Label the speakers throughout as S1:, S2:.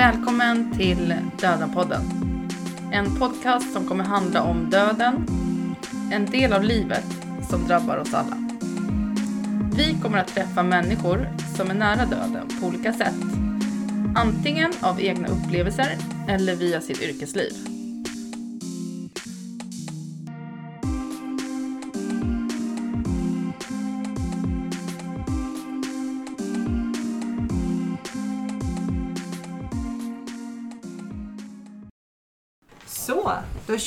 S1: Välkommen till Dödenpodden. En podcast som kommer handla om döden, en del av livet som drabbar oss alla. Vi kommer att träffa människor som är nära döden på olika sätt. Antingen av egna upplevelser eller via sitt yrkesliv.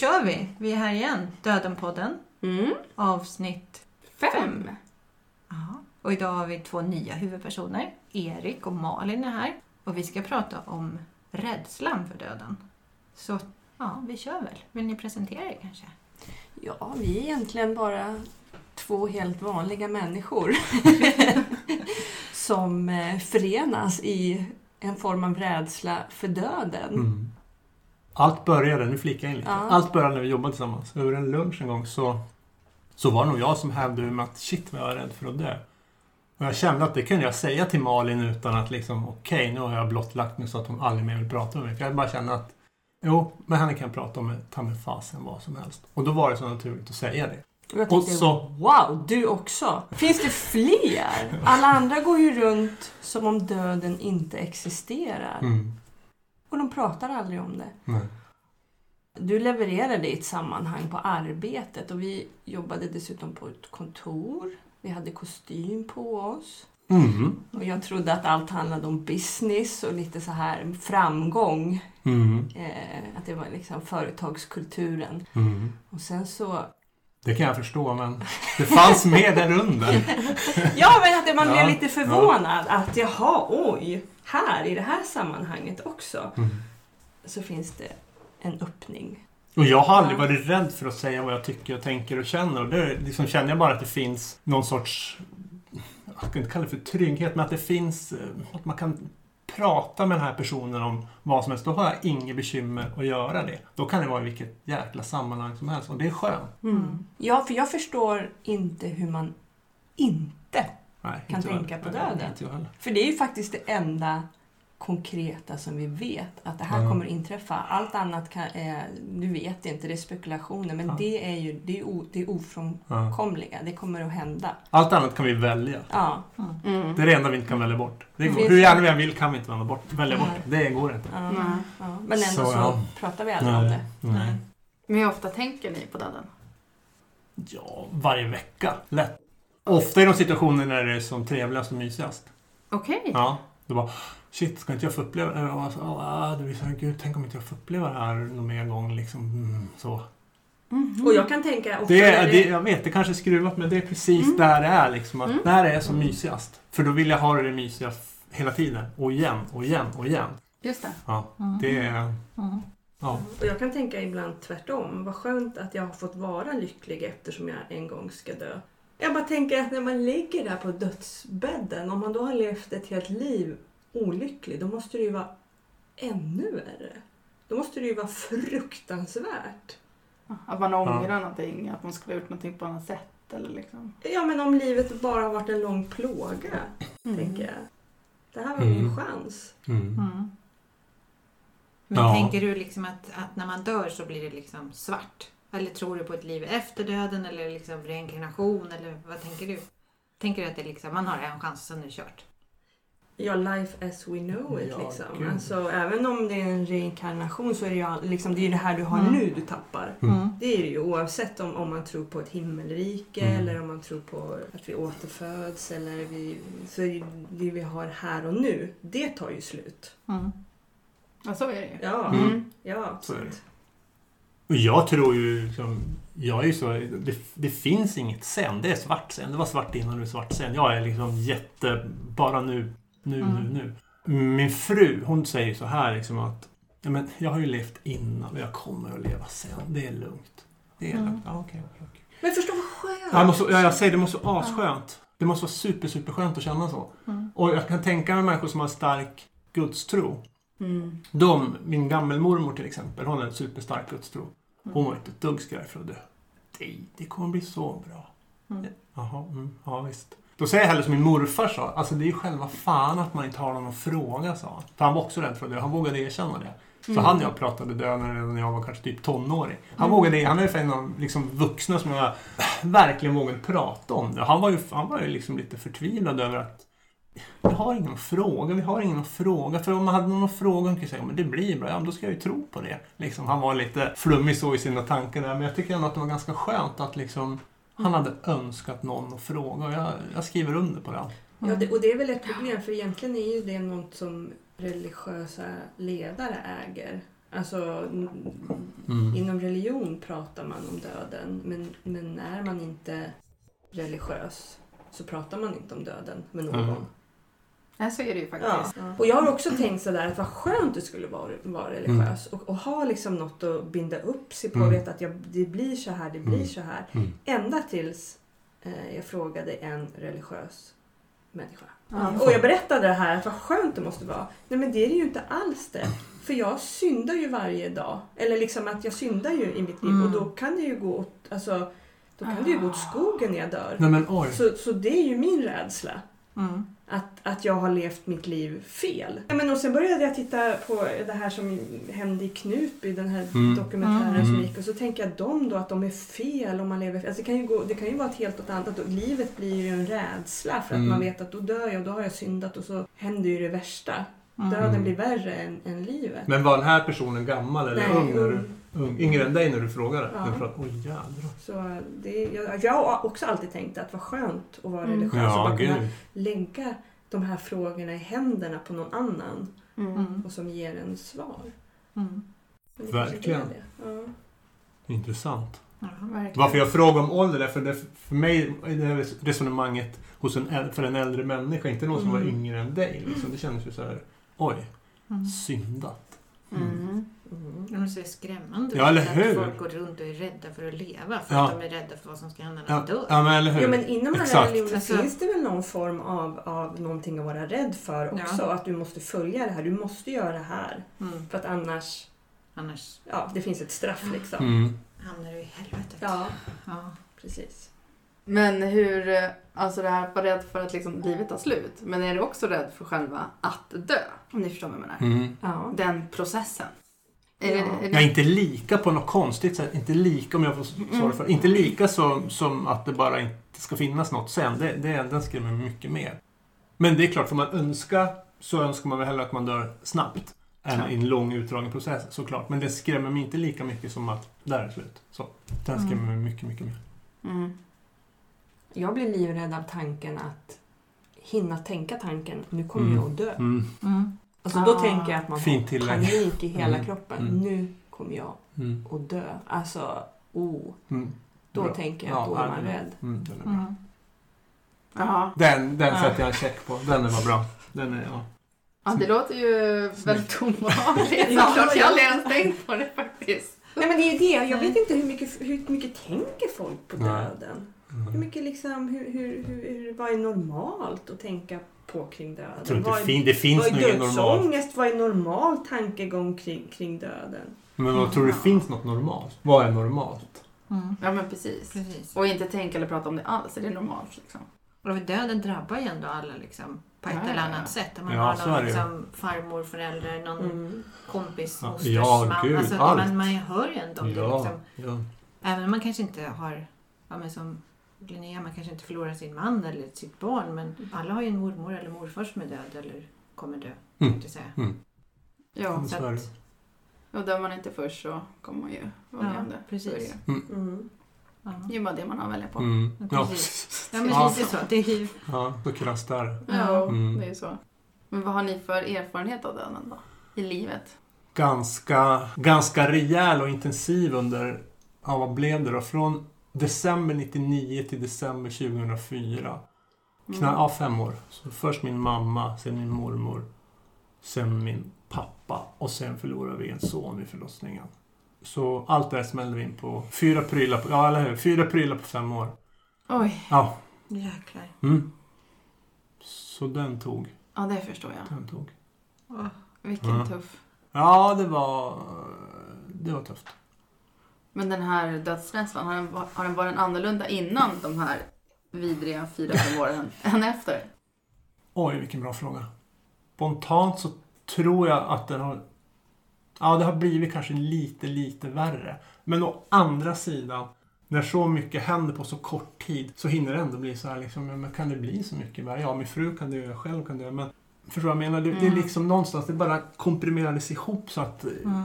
S2: Kör vi. Vi är här igen. Dödenpodden.
S1: Mm.
S2: Avsnitt
S1: Fem.
S2: Ja. Och idag har vi två nya huvudpersoner. Erik och Malin är här. Och vi ska prata om rädslan för döden. Så ja, vi kör väl. Vill ni presentera er kanske?
S3: Ja, vi är egentligen bara två helt vanliga människor som eh, förenas i en form av rädsla för döden.
S4: Mm. Allt började, nu flikar jag in lite.
S3: Ja.
S4: Allt började när vi jobbade tillsammans. Över en lunch en gång så, så var det nog jag som hävdade med att shit vad jag är rädd för att dö. Och jag kände att det kunde jag säga till Malin utan att liksom okej nu har jag blottlagt mig så att hon aldrig mer vill prata med mig. För jag bara kände att jo, med henne kan jag prata om ta med fasen vad som helst. Och då var det så naturligt att säga det.
S3: Och jag
S4: Och
S3: tänkte,
S4: så,
S3: wow, du också! Finns det fler? Alla andra går ju runt som om döden inte existerar.
S4: mm,
S3: Och de pratar aldrig om det.
S4: nej.
S3: Du levererade i ett sammanhang på arbetet och vi jobbade dessutom på ett kontor. Vi hade kostym på oss.
S4: Mm,
S3: Och jag trodde att allt handlade om business och lite så här framgång.
S4: mm,
S3: Eh, att det var liksom företagskulturen.
S4: mm.
S3: Och sen så...
S4: Det kan jag förstå men det fanns med där under.
S3: Ja, men att man
S4: Ja,
S3: blev lite förvånad att jaha, oj, här i det här sammanhanget också
S4: Mm.
S3: så finns det en öppning.
S4: Och jag har aldrig
S3: Ja.
S4: varit rädd för att säga vad jag tycker, och tänker och känner. Och det liksom känner jag bara att det finns någon sorts, jag kan inte kalla det för trygghet, men att det finns, eh, att man kan prata med den här personen om vad som helst. Då har jag inget bekymmer att göra det. Då kan det vara i vilket jäkla sammanhang som helst. Och det är skönt.
S3: Mm. Ja, för jag förstår inte hur man inte...
S4: Nej,
S3: Kan
S4: inte
S3: tänka på döden.
S4: Nej.
S3: För det är ju faktiskt det enda konkreta som vi vet att det här
S4: Ja.
S3: kommer inträffa. Allt annat kan, är, du vet inte, det är spekulationer. Men
S4: Ja.
S3: det är ju det är, o, det är ofrånkomliga. Det kommer att hända.
S4: Allt annat kan vi välja.
S3: Ja.
S1: Mm.
S4: Det är det enda vi inte kan välja bort. Det går. Hur gärna vi än vill kan vi inte välja bort, välja bort det. Går inte.
S3: ja, ja. Men ändå
S4: Så,
S3: så,
S4: ja.
S3: pratar vi aldrig om det.
S4: Nej.
S1: Men hur ofta tänker ni på döden?
S4: Ja, varje vecka. Lätt. Ofta i de situationer när det är som trevligast och mysigast.
S1: Okej.
S4: Ja. Då bara, shit, ska inte jag få uppleva det? Jag så, ah, du, så, gud, tänk om inte jag får uppleva det här någon mer gång. Liksom, mm, så.
S1: Mhm.
S3: Och jag kan tänka ofta
S4: Det, är- det, jag vet, det kanske är skruvat, men det är precis
S1: Mm.
S4: där det är. Liksom, att
S1: Mm.
S4: När det är som mysigast. För då vill jag ha det mysiga f- hela tiden. Och igen, och igen, och igen.
S1: Just det.
S4: Ja, det är...
S2: Mm.
S4: Ja.
S3: Och jag kan tänka ibland tvärtom. Vad skönt att jag har fått vara lycklig eftersom jag en gång ska dö. Jag bara tänker att när man ligger där på dödsbädden, om man då har levt ett helt liv olycklig, då måste det ju vara ännu värre. Då måste det ju vara fruktansvärt.
S1: Att man ångrar någonting, att man skulle ha gjort någonting på annat sätt eller liksom.
S3: Ja, men om livet bara har varit en lång plåga, tänker jag. Det här var min
S4: Mm.
S3: chans.
S4: Mm.
S2: Mm. Men
S4: Ja.
S2: tänker du liksom att, att när man dör så blir det liksom svart? Eller tror du på ett liv efter döden eller liksom reinkarnation eller vad tänker du? Tänker du att det liksom, man har en chans och sen är det kört?
S3: Ja, life as we know it
S4: Ja,
S3: liksom.
S4: gud.
S3: Alltså, även om det är en reinkarnation så är det ju liksom, det, är det här du har
S2: Mm.
S3: nu du tappar.
S4: Mm.
S3: Det är det ju oavsett om, om man tror på ett himmelrike
S4: Mm.
S3: eller om man tror på att vi återföds eller vi, så är det det vi har här och nu, det tar ju slut.
S2: Mm.
S1: Ja, så är det ju.
S3: Ja,
S4: Mm.
S3: ja.
S4: Så är det. Och jag tror ju liksom, jag är så, det, det finns inget sen. Det är svart sen. Det var svart innan det är svart sen. Jag är liksom jätte, bara nu, nu,
S2: Mm.
S4: nu, nu. Min fru, hon säger så här liksom att, ja, men jag har ju levt innan och jag kommer att leva sen. Det är lugnt. Det är
S2: Mm.
S4: lugnt. Ja, okej, okej.
S3: Men förstå vad skönt!
S4: Ja, måste, ja, jag säger det måste vara asskönt. Det måste vara super, super skönt att känna så.
S2: Mm.
S4: Och jag kan tänka mig människor som har stark gudstro.
S3: Mm.
S4: De, min gammelmormor till exempel, hon har en superstark gudstro. Hon var inte ett dugg skraj för att dö. Det, det kommer bli så bra.
S2: Mm.
S4: Jaha, mm, ja visst. Då säger jag hellre som min morfar sa. Alltså det är ju själva fan att man inte har någon att fråga, sa han. För han var också rädd för det. Han vågade erkänna det. Så
S1: Mm.
S4: han och jag pratade döden redan när jag var kanske typ tonåring. Han
S1: Mm.
S4: vågade, han är en av liksom vuxna som jag verkligen vågade prata om det. Han var ju, han var ju liksom lite förtvivlad över att vi har ingen att fråga, vi har ingen att fråga. För om man hade någon att fråga, kunde säga men det blir bra, ja men då ska jag ju tro på det. Liksom, han var lite flummig så i sina tankar där, men jag tycker ändå att det var ganska skönt att liksom han hade önskat någon att fråga och jag, jag skriver under på det.
S3: Ja, det, och det är väl ett problem för egentligen är ju det något som religiösa ledare äger. Alltså
S4: Mm.
S3: inom religion pratar man om döden men, men är man inte religiös så pratar man inte om döden med någon.
S4: Mm.
S1: Ja, så är det ju
S3: Ja.
S1: faktiskt.
S3: Och jag har också tänkt sådär att vad skönt det skulle vara att vara religiös och, och ha liksom något att binda upp sig på och
S4: Mm.
S3: veta att jag, det blir så här, det blir
S4: Mm.
S3: så här.
S4: Mm.
S3: Ända tills eh, jag frågade en religiös människa.
S1: Ja.
S3: Och jag berättade det här att vad skönt det måste vara. Nej men det är det ju inte alls det. För jag syndar ju varje dag. Eller liksom att jag syndar ju i mitt liv
S2: Mm.
S3: och då kan det ju gå åt, alltså, då kan det ju gå åt skogen när jag dör.
S4: Nej men.
S3: Så, så det är ju min rädsla.
S2: Mm.
S3: Att, att jag har levt mitt liv fel. Ja, men och sen började jag titta på det här som hände i Knutby, den här
S4: Mm.
S3: dokumentären
S4: Mm.
S3: som gick. Och så tänker jag de då att de är fel om man lever fel. Alltså det, kan ju gå, det kan ju vara ett helt åt annat. Att Livet blir ju en rädsla för att
S4: Mm.
S3: man vet att då dör jag och då har jag syndat och så händer ju det värsta.
S2: Mm.
S3: Döden blir värre än, än livet.
S4: Men var den här personen gammal eller ung?
S3: Ung?
S4: Yngre än dig när du frågade?
S3: Ja.
S4: Du frågade, Oj.
S3: Så det, jag, jag har också alltid tänkt att vad skönt att vara
S2: Mm.
S3: religiös och
S4: Ja,
S3: bara kunna lägga de här frågorna i händerna på någon annan
S1: Mm.
S2: Mm.
S3: och som ger en svar.
S2: Mm.
S3: Det
S4: Verkligen.
S3: det. Ja.
S4: Intressant.
S2: Ja.
S1: Verkligen.
S4: Varför jag frågar om ålder är för, det, för mig är det resonemanget hos en, för en äldre människa, inte någon som var
S3: Mm.
S4: yngre än dig. Liksom. Det känns ju så här, oj,
S2: Mm.
S4: syndat.
S1: Mm.
S3: Mm.
S2: Ja, så är det skrämmande
S4: Ja, eller
S2: att
S4: hur?
S2: folk går runt och är rädda för att leva för
S4: Ja.
S2: att de är rädda för vad som ska hända när
S4: Ja,
S2: de dör.
S4: ja men eller hur.
S3: Jo, men inom alla religioner
S2: Alltså-
S3: finns det väl någon form av, av någonting att vara rädd för också.
S2: Ja.
S3: Att du måste följa det här. Du måste göra det här.
S2: Mm.
S3: För att annars,
S2: Annars
S3: ja, det finns ett straff liksom.
S4: Mm.
S2: hamnar du i helvetet.
S3: Ja,
S2: Ja.
S3: precis.
S1: Men hur, eh, alltså det här var rädd för att liksom livet tar slut. Men är du också rädd för själva att dö? Om ni förstår vad jag menar.
S4: Mm.
S3: Ja.
S1: Den processen. Är
S3: Ja.
S1: det, är
S4: Jag är
S1: det,
S4: inte lika på något konstigt sätt. Inte lika, om jag får svara för Inte lika som, som att det bara inte ska finnas något sen. Det, det, den skrämmer mig mycket mer. Men det är klart, får man önska så önskar man väl hellre att man dör snabbt. Än i en lång utdragen process, såklart. Men det skrämmer mig inte lika mycket som att där är slut. Så, den skrämmer mig mycket, mycket mer.
S1: mm.
S3: Jag blir livrädd av tanken att hinna tänka tanken, nu kommer
S4: Mm.
S3: jag att dö.
S4: Mm.
S2: Mm.
S3: Alltså då
S1: Ah.
S3: tänker jag att man
S4: tillägg.
S3: panik i hela
S4: Mm.
S3: kroppen.
S4: Mm.
S3: Nu kommer jag
S4: Mm.
S3: att dö. Alltså, oh.
S4: Mm.
S3: Då
S4: Bra.
S3: tänker jag att då är
S4: ja,
S3: man rädd.
S4: Mm, den är bra.
S2: Mm.
S1: Jaha.
S4: Den, den
S2: Ja.
S4: sätter jag en check på. Den var bra. Den är, ja.
S1: Ja, det låter ju väldigt omoraliskt.
S3: Ja,
S1: jag
S3: ja.
S1: har aldrig ens tänkt på det faktiskt.
S3: Nej men det är ju det. Jag vet inte hur mycket, hur mycket tänker folk på
S4: Nej.
S3: Döden? Hur
S4: Mm.
S3: mycket liksom, hur, hur, hur, vad är normalt att tänka på kring döden?
S4: Jag tror inte
S3: vad
S4: det, fin, det finns
S3: vad är dödsångest? Vad är normal tankegång kring, kring döden?
S4: Men vad tror du finns något normalt? Vad är normalt?
S2: Mm.
S1: Ja, men precis.
S2: Precis.
S1: Och inte tänka eller prata om det alls. Är det normalt liksom?
S2: Och döden drabbar ju ändå alla liksom, på ett
S1: Ja,
S2: eller annat
S1: ja.
S2: sätt. Om man
S4: Ja,
S2: har
S4: det
S2: någon liksom, farmor, förälder, någon
S3: Mm.
S2: kompis, mosters
S4: ja,
S2: man.
S4: gud,
S2: alltså,
S4: allt.
S2: man, man hör ju ändå om det. Liksom.
S4: ja.
S2: Även om man kanske inte har, ja, men som Linnea, man kanske inte förlorar sin man eller sitt barn. Men alla har ju en mormor eller morfar som är död eller kommer dö.
S4: Mm.
S2: säga.
S1: Ja,
S4: Så är det.
S1: och dör man inte först så kommer man ju vara med
S2: Ja,
S1: om det.
S2: precis.
S1: Så.
S3: Mm.
S2: Ja.
S1: Det är bara det man har att välja på.
S4: Mm.
S2: Ja, precis. Ja, men
S4: Ja.
S2: lite så. Det är ju,
S4: ja, så krasst där.
S1: Ja,
S4: Mm.
S1: det är så. Men vad har ni för erfarenhet av döden då? I livet?
S4: Ganska, ganska rejäl och intensiv under, ja vad blev det då? Från december 99 till december 2004.
S1: Mm.
S4: Kna, ja, fem år. Så först min mamma, sen min mormor, sen min pappa och sen förlorade vi en son vid förlossningen. Så allt det här smällde vi in på fyra prylar på, ja eller hur? Fyra prylar på fem år.
S1: Oj,
S4: Ja.
S2: jäklar.
S4: Mm. Så den tog,
S1: ja det förstår jag.
S4: den tog.
S2: Åh.
S1: Vilken
S4: Mm.
S1: tuff.
S4: Ja, det var, det var tufft.
S1: Men den här dödsrädslan, har den, har den varit annorlunda innan de här vidriga fyra, fem åren än efter?
S4: Oj, vilken bra fråga. Spontant så tror jag att den har... Ja, det har blivit kanske lite, lite värre. Men å andra sidan, när så mycket händer på så kort tid så hinner det ändå bli så här liksom, men kan det bli så mycket värre? Ja, min fru kan dö, jag själv kan dö, men förstår du vad jag menar? Det, det är
S1: Mm.
S4: liksom någonstans, det bara komprimerades ihop så att
S2: Mm.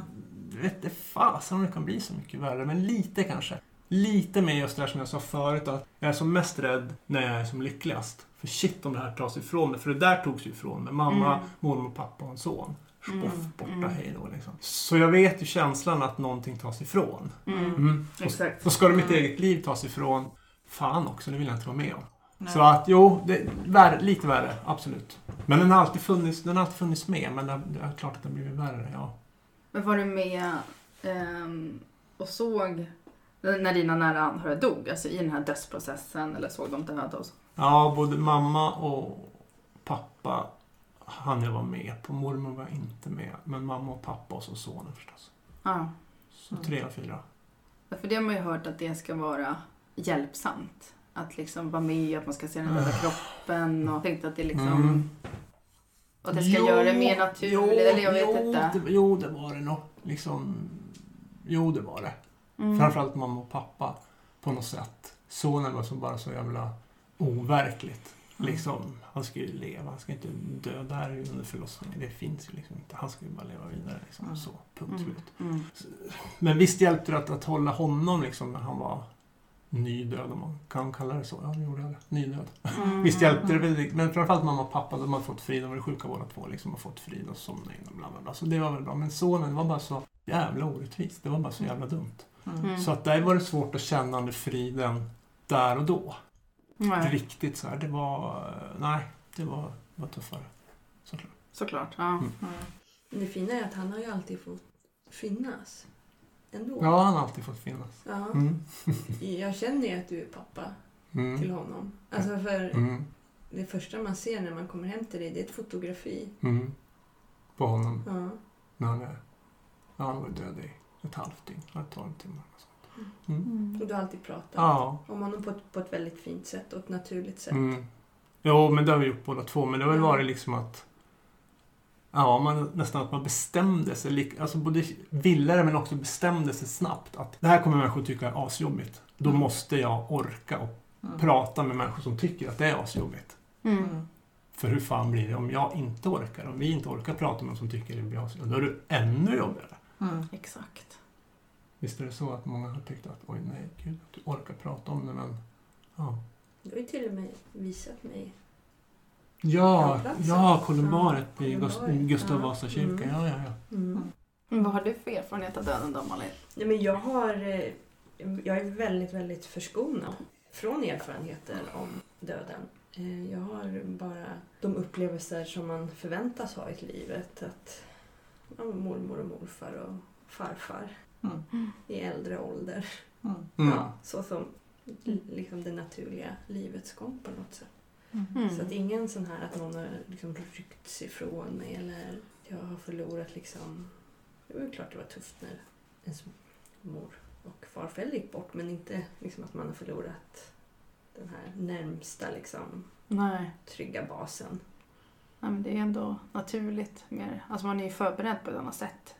S4: Jag vet inte fasen om det kan bli så mycket värre, men lite kanske. Lite mer just det här som jag sa förut, att jag är som mest rädd när jag är som lyckligast. För shit om det här tas ifrån mig, för det där togs ju ifrån mig. Mamma,
S1: Mm.
S4: mormor, pappa och en son. Spoff,
S1: Mm,
S4: borta,
S1: mm.
S4: hej då liksom. Så jag vet ju känslan att någonting tas ifrån.
S1: Mm.
S4: Mm. Och,
S1: Exakt.
S4: och ska det mitt
S1: Mm.
S4: eget liv tas ifrån, fan också, det vill jag inte vara med om.
S2: Nej.
S4: Så att jo, det, värre, lite värre, absolut. Men den har alltid funnits, den har alltid funnits med, men det, det är klart att den har blivit värre, ja.
S1: Men var du med ehm, och såg när dina nära anhöriga dog? Alltså i den här dödsprocessen eller såg de döda och så?
S4: Ja, både mamma och pappa hann jag vara med på. Mormor var inte med. Men mamma och pappa och så sonen förstås.
S1: Ja.
S4: Så
S2: Mm.
S4: tre av fyra.
S1: För det har man ju hört att det ska vara hjälpsamt. Att liksom vara med, att man ska se den döda kroppen och tänkte att det liksom...
S4: Mm.
S1: Och att det ska göra det mer naturligt, eller jag vet
S4: jo,
S1: inte.
S4: Det, jo, det var det nog. Liksom, jo, det var det.
S1: Mm.
S4: Framförallt mamma och pappa på något sätt. Sonen var så bara så jävla overkligt.
S1: Mm.
S4: Liksom, han ska ju leva, han ska inte dö där under förlossningen. Det finns ju liksom inte. Han ska ju bara leva vidare. Liksom.
S2: Mm.
S4: Så, punkt
S1: Mm.
S4: slut.
S1: Mm.
S4: Men visst hjälpte det att, att hålla honom liksom när han var nydöd, om man kan kalla det så. Ja, det gjorde jag det. Nydöd.
S1: Mm.
S4: Visst hjälpte det väldigt, men framförallt mamma och pappa, de hade fått frid, de var sjuka båda två, liksom, och fått frid och somnade in och bla bla bla. Så det var väl bra. Men sonen, det var bara så jävla orättvist. Det var bara så jävla dumt.
S2: Mm.
S1: Mm.
S4: Så att där var det svårt att känna den friden där och då.
S1: Nej,
S4: Riktigt så här, det var, nej, det var, var tuffare. Såklart.
S1: såklart. Ja.
S4: Mm.
S2: Mm.
S3: Det fina är att han har ju alltid fått finnas. Ändå.
S4: Ja, han har alltid fått finnas.
S3: Ja.
S4: Mm.
S3: Jag känner ju att du är pappa till
S4: Mm.
S3: honom. Alltså för
S4: Mm.
S3: det första man ser när man kommer hem till dig, det är ett fotografi.
S4: Mm. På honom.
S3: Ja.
S4: när han är... Ja, han var död i ett halvt dygn. eller tolv timmar. och sånt. Mm.
S1: Mm.
S3: Och du har alltid pratat
S4: Ja.
S3: om honom på ett, på ett väldigt fint sätt och ett naturligt sätt.
S4: Mm. Jo, men det har vi gjort båda två. Men det har väl varit liksom att... Ja, man, nästan att man bestämde sig. Alltså både ville det men också bestämde sig snabbt. Att det här kommer människor tycka är asjobbigt. Då
S2: Mm.
S4: måste jag orka och
S2: Mm.
S4: prata med människor som tycker att det är asjobbigt.
S1: Mm.
S2: Mm.
S4: För hur fan blir det om jag inte orkar? Om vi inte orkar prata med någon som tycker det blir asjobbigt. Då är det ännu jobbigare.
S2: Mm.
S1: Exakt.
S4: Visst är det så att många har tyckt att oj nej, gud att du orkar prata om det men... Ja,
S3: Du har ju till och med visat mig.
S4: Ja, ja kolumbaret
S3: Ja,
S4: i. Gustav
S3: Ja.
S4: Vasa kyrka.
S3: Mm.
S4: Ja, ja, ja.
S3: Mm.
S1: Vad har du för erfarenhet av döden då, Malin?
S3: Nej, men jag, har, eh, jag är väldigt, väldigt förskonad från erfarenheter om döden. Eh, Jag har bara de upplevelser som man förväntas ha i livet. Att ja, mormor och morfar och farfar
S2: Mm.
S3: i äldre ålder.
S2: Mm.
S4: Mm.
S3: Ja, så som liksom det naturliga livets gång på något sätt.
S1: Mm.
S3: Så att ingen sån här att någon har liksom ryckts ifrån mig eller jag har förlorat liksom... Det var klart det var tufft när ens mor och farfar gick bort men inte liksom att man har förlorat den här närmsta liksom
S1: Nej.
S3: trygga basen.
S1: Nej, men det är ändå naturligt. Mer. Alltså man är ju förberedd på ett annat sätt,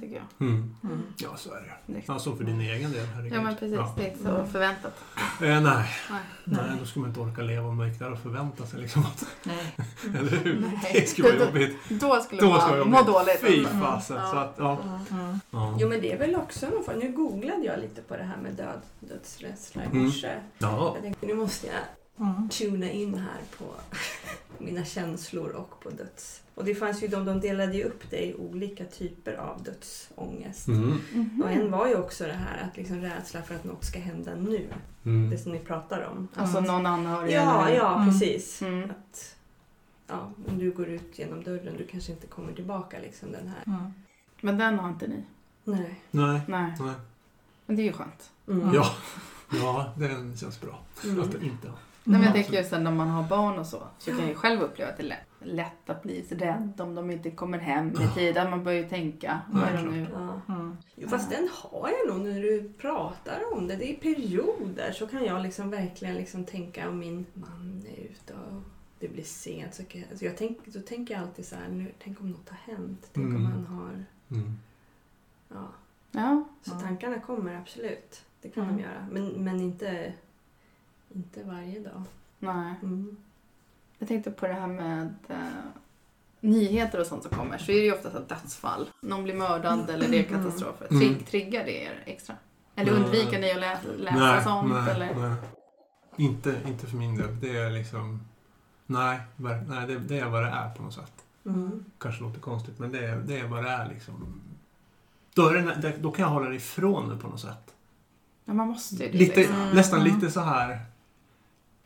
S1: tycker jag.
S4: Mm.
S2: Mm.
S4: Ja, så är det.
S1: Det-
S4: Ja, så för din egen del, herregud.
S1: Ja, men precis.
S4: Ja.
S1: Det är inte så
S3: Mm.
S1: förväntat.
S4: Eh, nej.
S1: Nej.
S4: nej, då skulle man inte orka leva om man gick där och förväntade sig liksom att...
S2: Nej.
S4: Eller hur?
S1: Nej.
S4: Det skulle vara jobbigt.
S1: Då skulle
S4: Då
S1: man
S4: skulle
S1: må dåligt.
S4: Fy
S1: alltså.
S4: fasen.
S1: Ja.
S4: Så att, ja.
S3: Ja.
S2: Mm.
S4: Ja.
S3: Jo men det är väl också någon form. Nu googlade jag lite på det här med död, dödsrädsla i
S4: Mm.
S3: morse.
S4: ja.
S3: Jag tänkte nu måste jag
S2: Mm.
S3: tuna in här på mina känslor och på döds... Och det fanns ju de, de delade ju upp det i olika typer av dödsångest.
S4: Mm.
S1: Mhm.
S3: Och en var ju också det här att liksom rädsla för att något ska hända nu.
S4: Mm.
S3: Det som ni pratar om.
S1: Alltså någon anhörig
S3: Ja,
S1: eller...
S3: ja
S2: Mm.
S3: precis.
S1: Mm.
S3: Att, ja, om du går ut genom dörren, du kanske inte kommer tillbaka liksom den här.
S2: Mm.
S1: Men den har inte ni.
S3: Nej.
S4: Nej.
S1: Nej.
S4: Nej.
S1: Men det är ju skönt.
S3: Mm.
S4: Ja. ja, den känns bra.
S3: Mm.
S4: Att den inte har.
S1: Nej, men jag tänker just när man har barn och så, så kan jag ju själv uppleva att det är lätt, lätt att bli så rädd om de inte kommer hem i tid. Att man börjar ju tänka, vad är det nu?
S3: Ja.
S2: Mm.
S3: Jo, fast den har jag nog när du pratar om det. Det är perioder så kan jag liksom verkligen liksom tänka om min man är ute och det blir sent. Så jag, alltså jag tänk, då tänker jag alltid så här, nu, tänk om något har hänt. Tänk om
S4: Mm.
S3: han har...
S4: Mm.
S3: Ja.
S1: Ja,
S3: Så
S2: Ja.
S3: tankarna kommer absolut. Det kan
S2: Mm.
S3: de göra. Men, men inte, inte varje dag.
S1: nej.
S3: Mm.
S1: Jag tänkte på det här med eh, nyheter och sånt som kommer. Så är det ju oftast ett dödsfall. Någon blir mördad eller det är katastrofer.
S4: Mm.
S1: Tri- triggar det er extra? Eller
S4: Nej.
S1: undviker ni att lä- läsa
S4: nej,
S1: sånt?
S4: nej,
S1: eller?
S4: nej. Inte, inte för min del. Det är liksom... Nej, nej det, det är vad det är på något sätt.
S3: Mm.
S4: Kanske låter konstigt, men det är, det är vad det är liksom. Då, är det, det- då kan jag hålla det ifrån det på något sätt.
S1: Ja, man måste ju det.
S4: Lite,
S1: liksom.
S4: Nästan
S2: Mm.
S4: lite så här...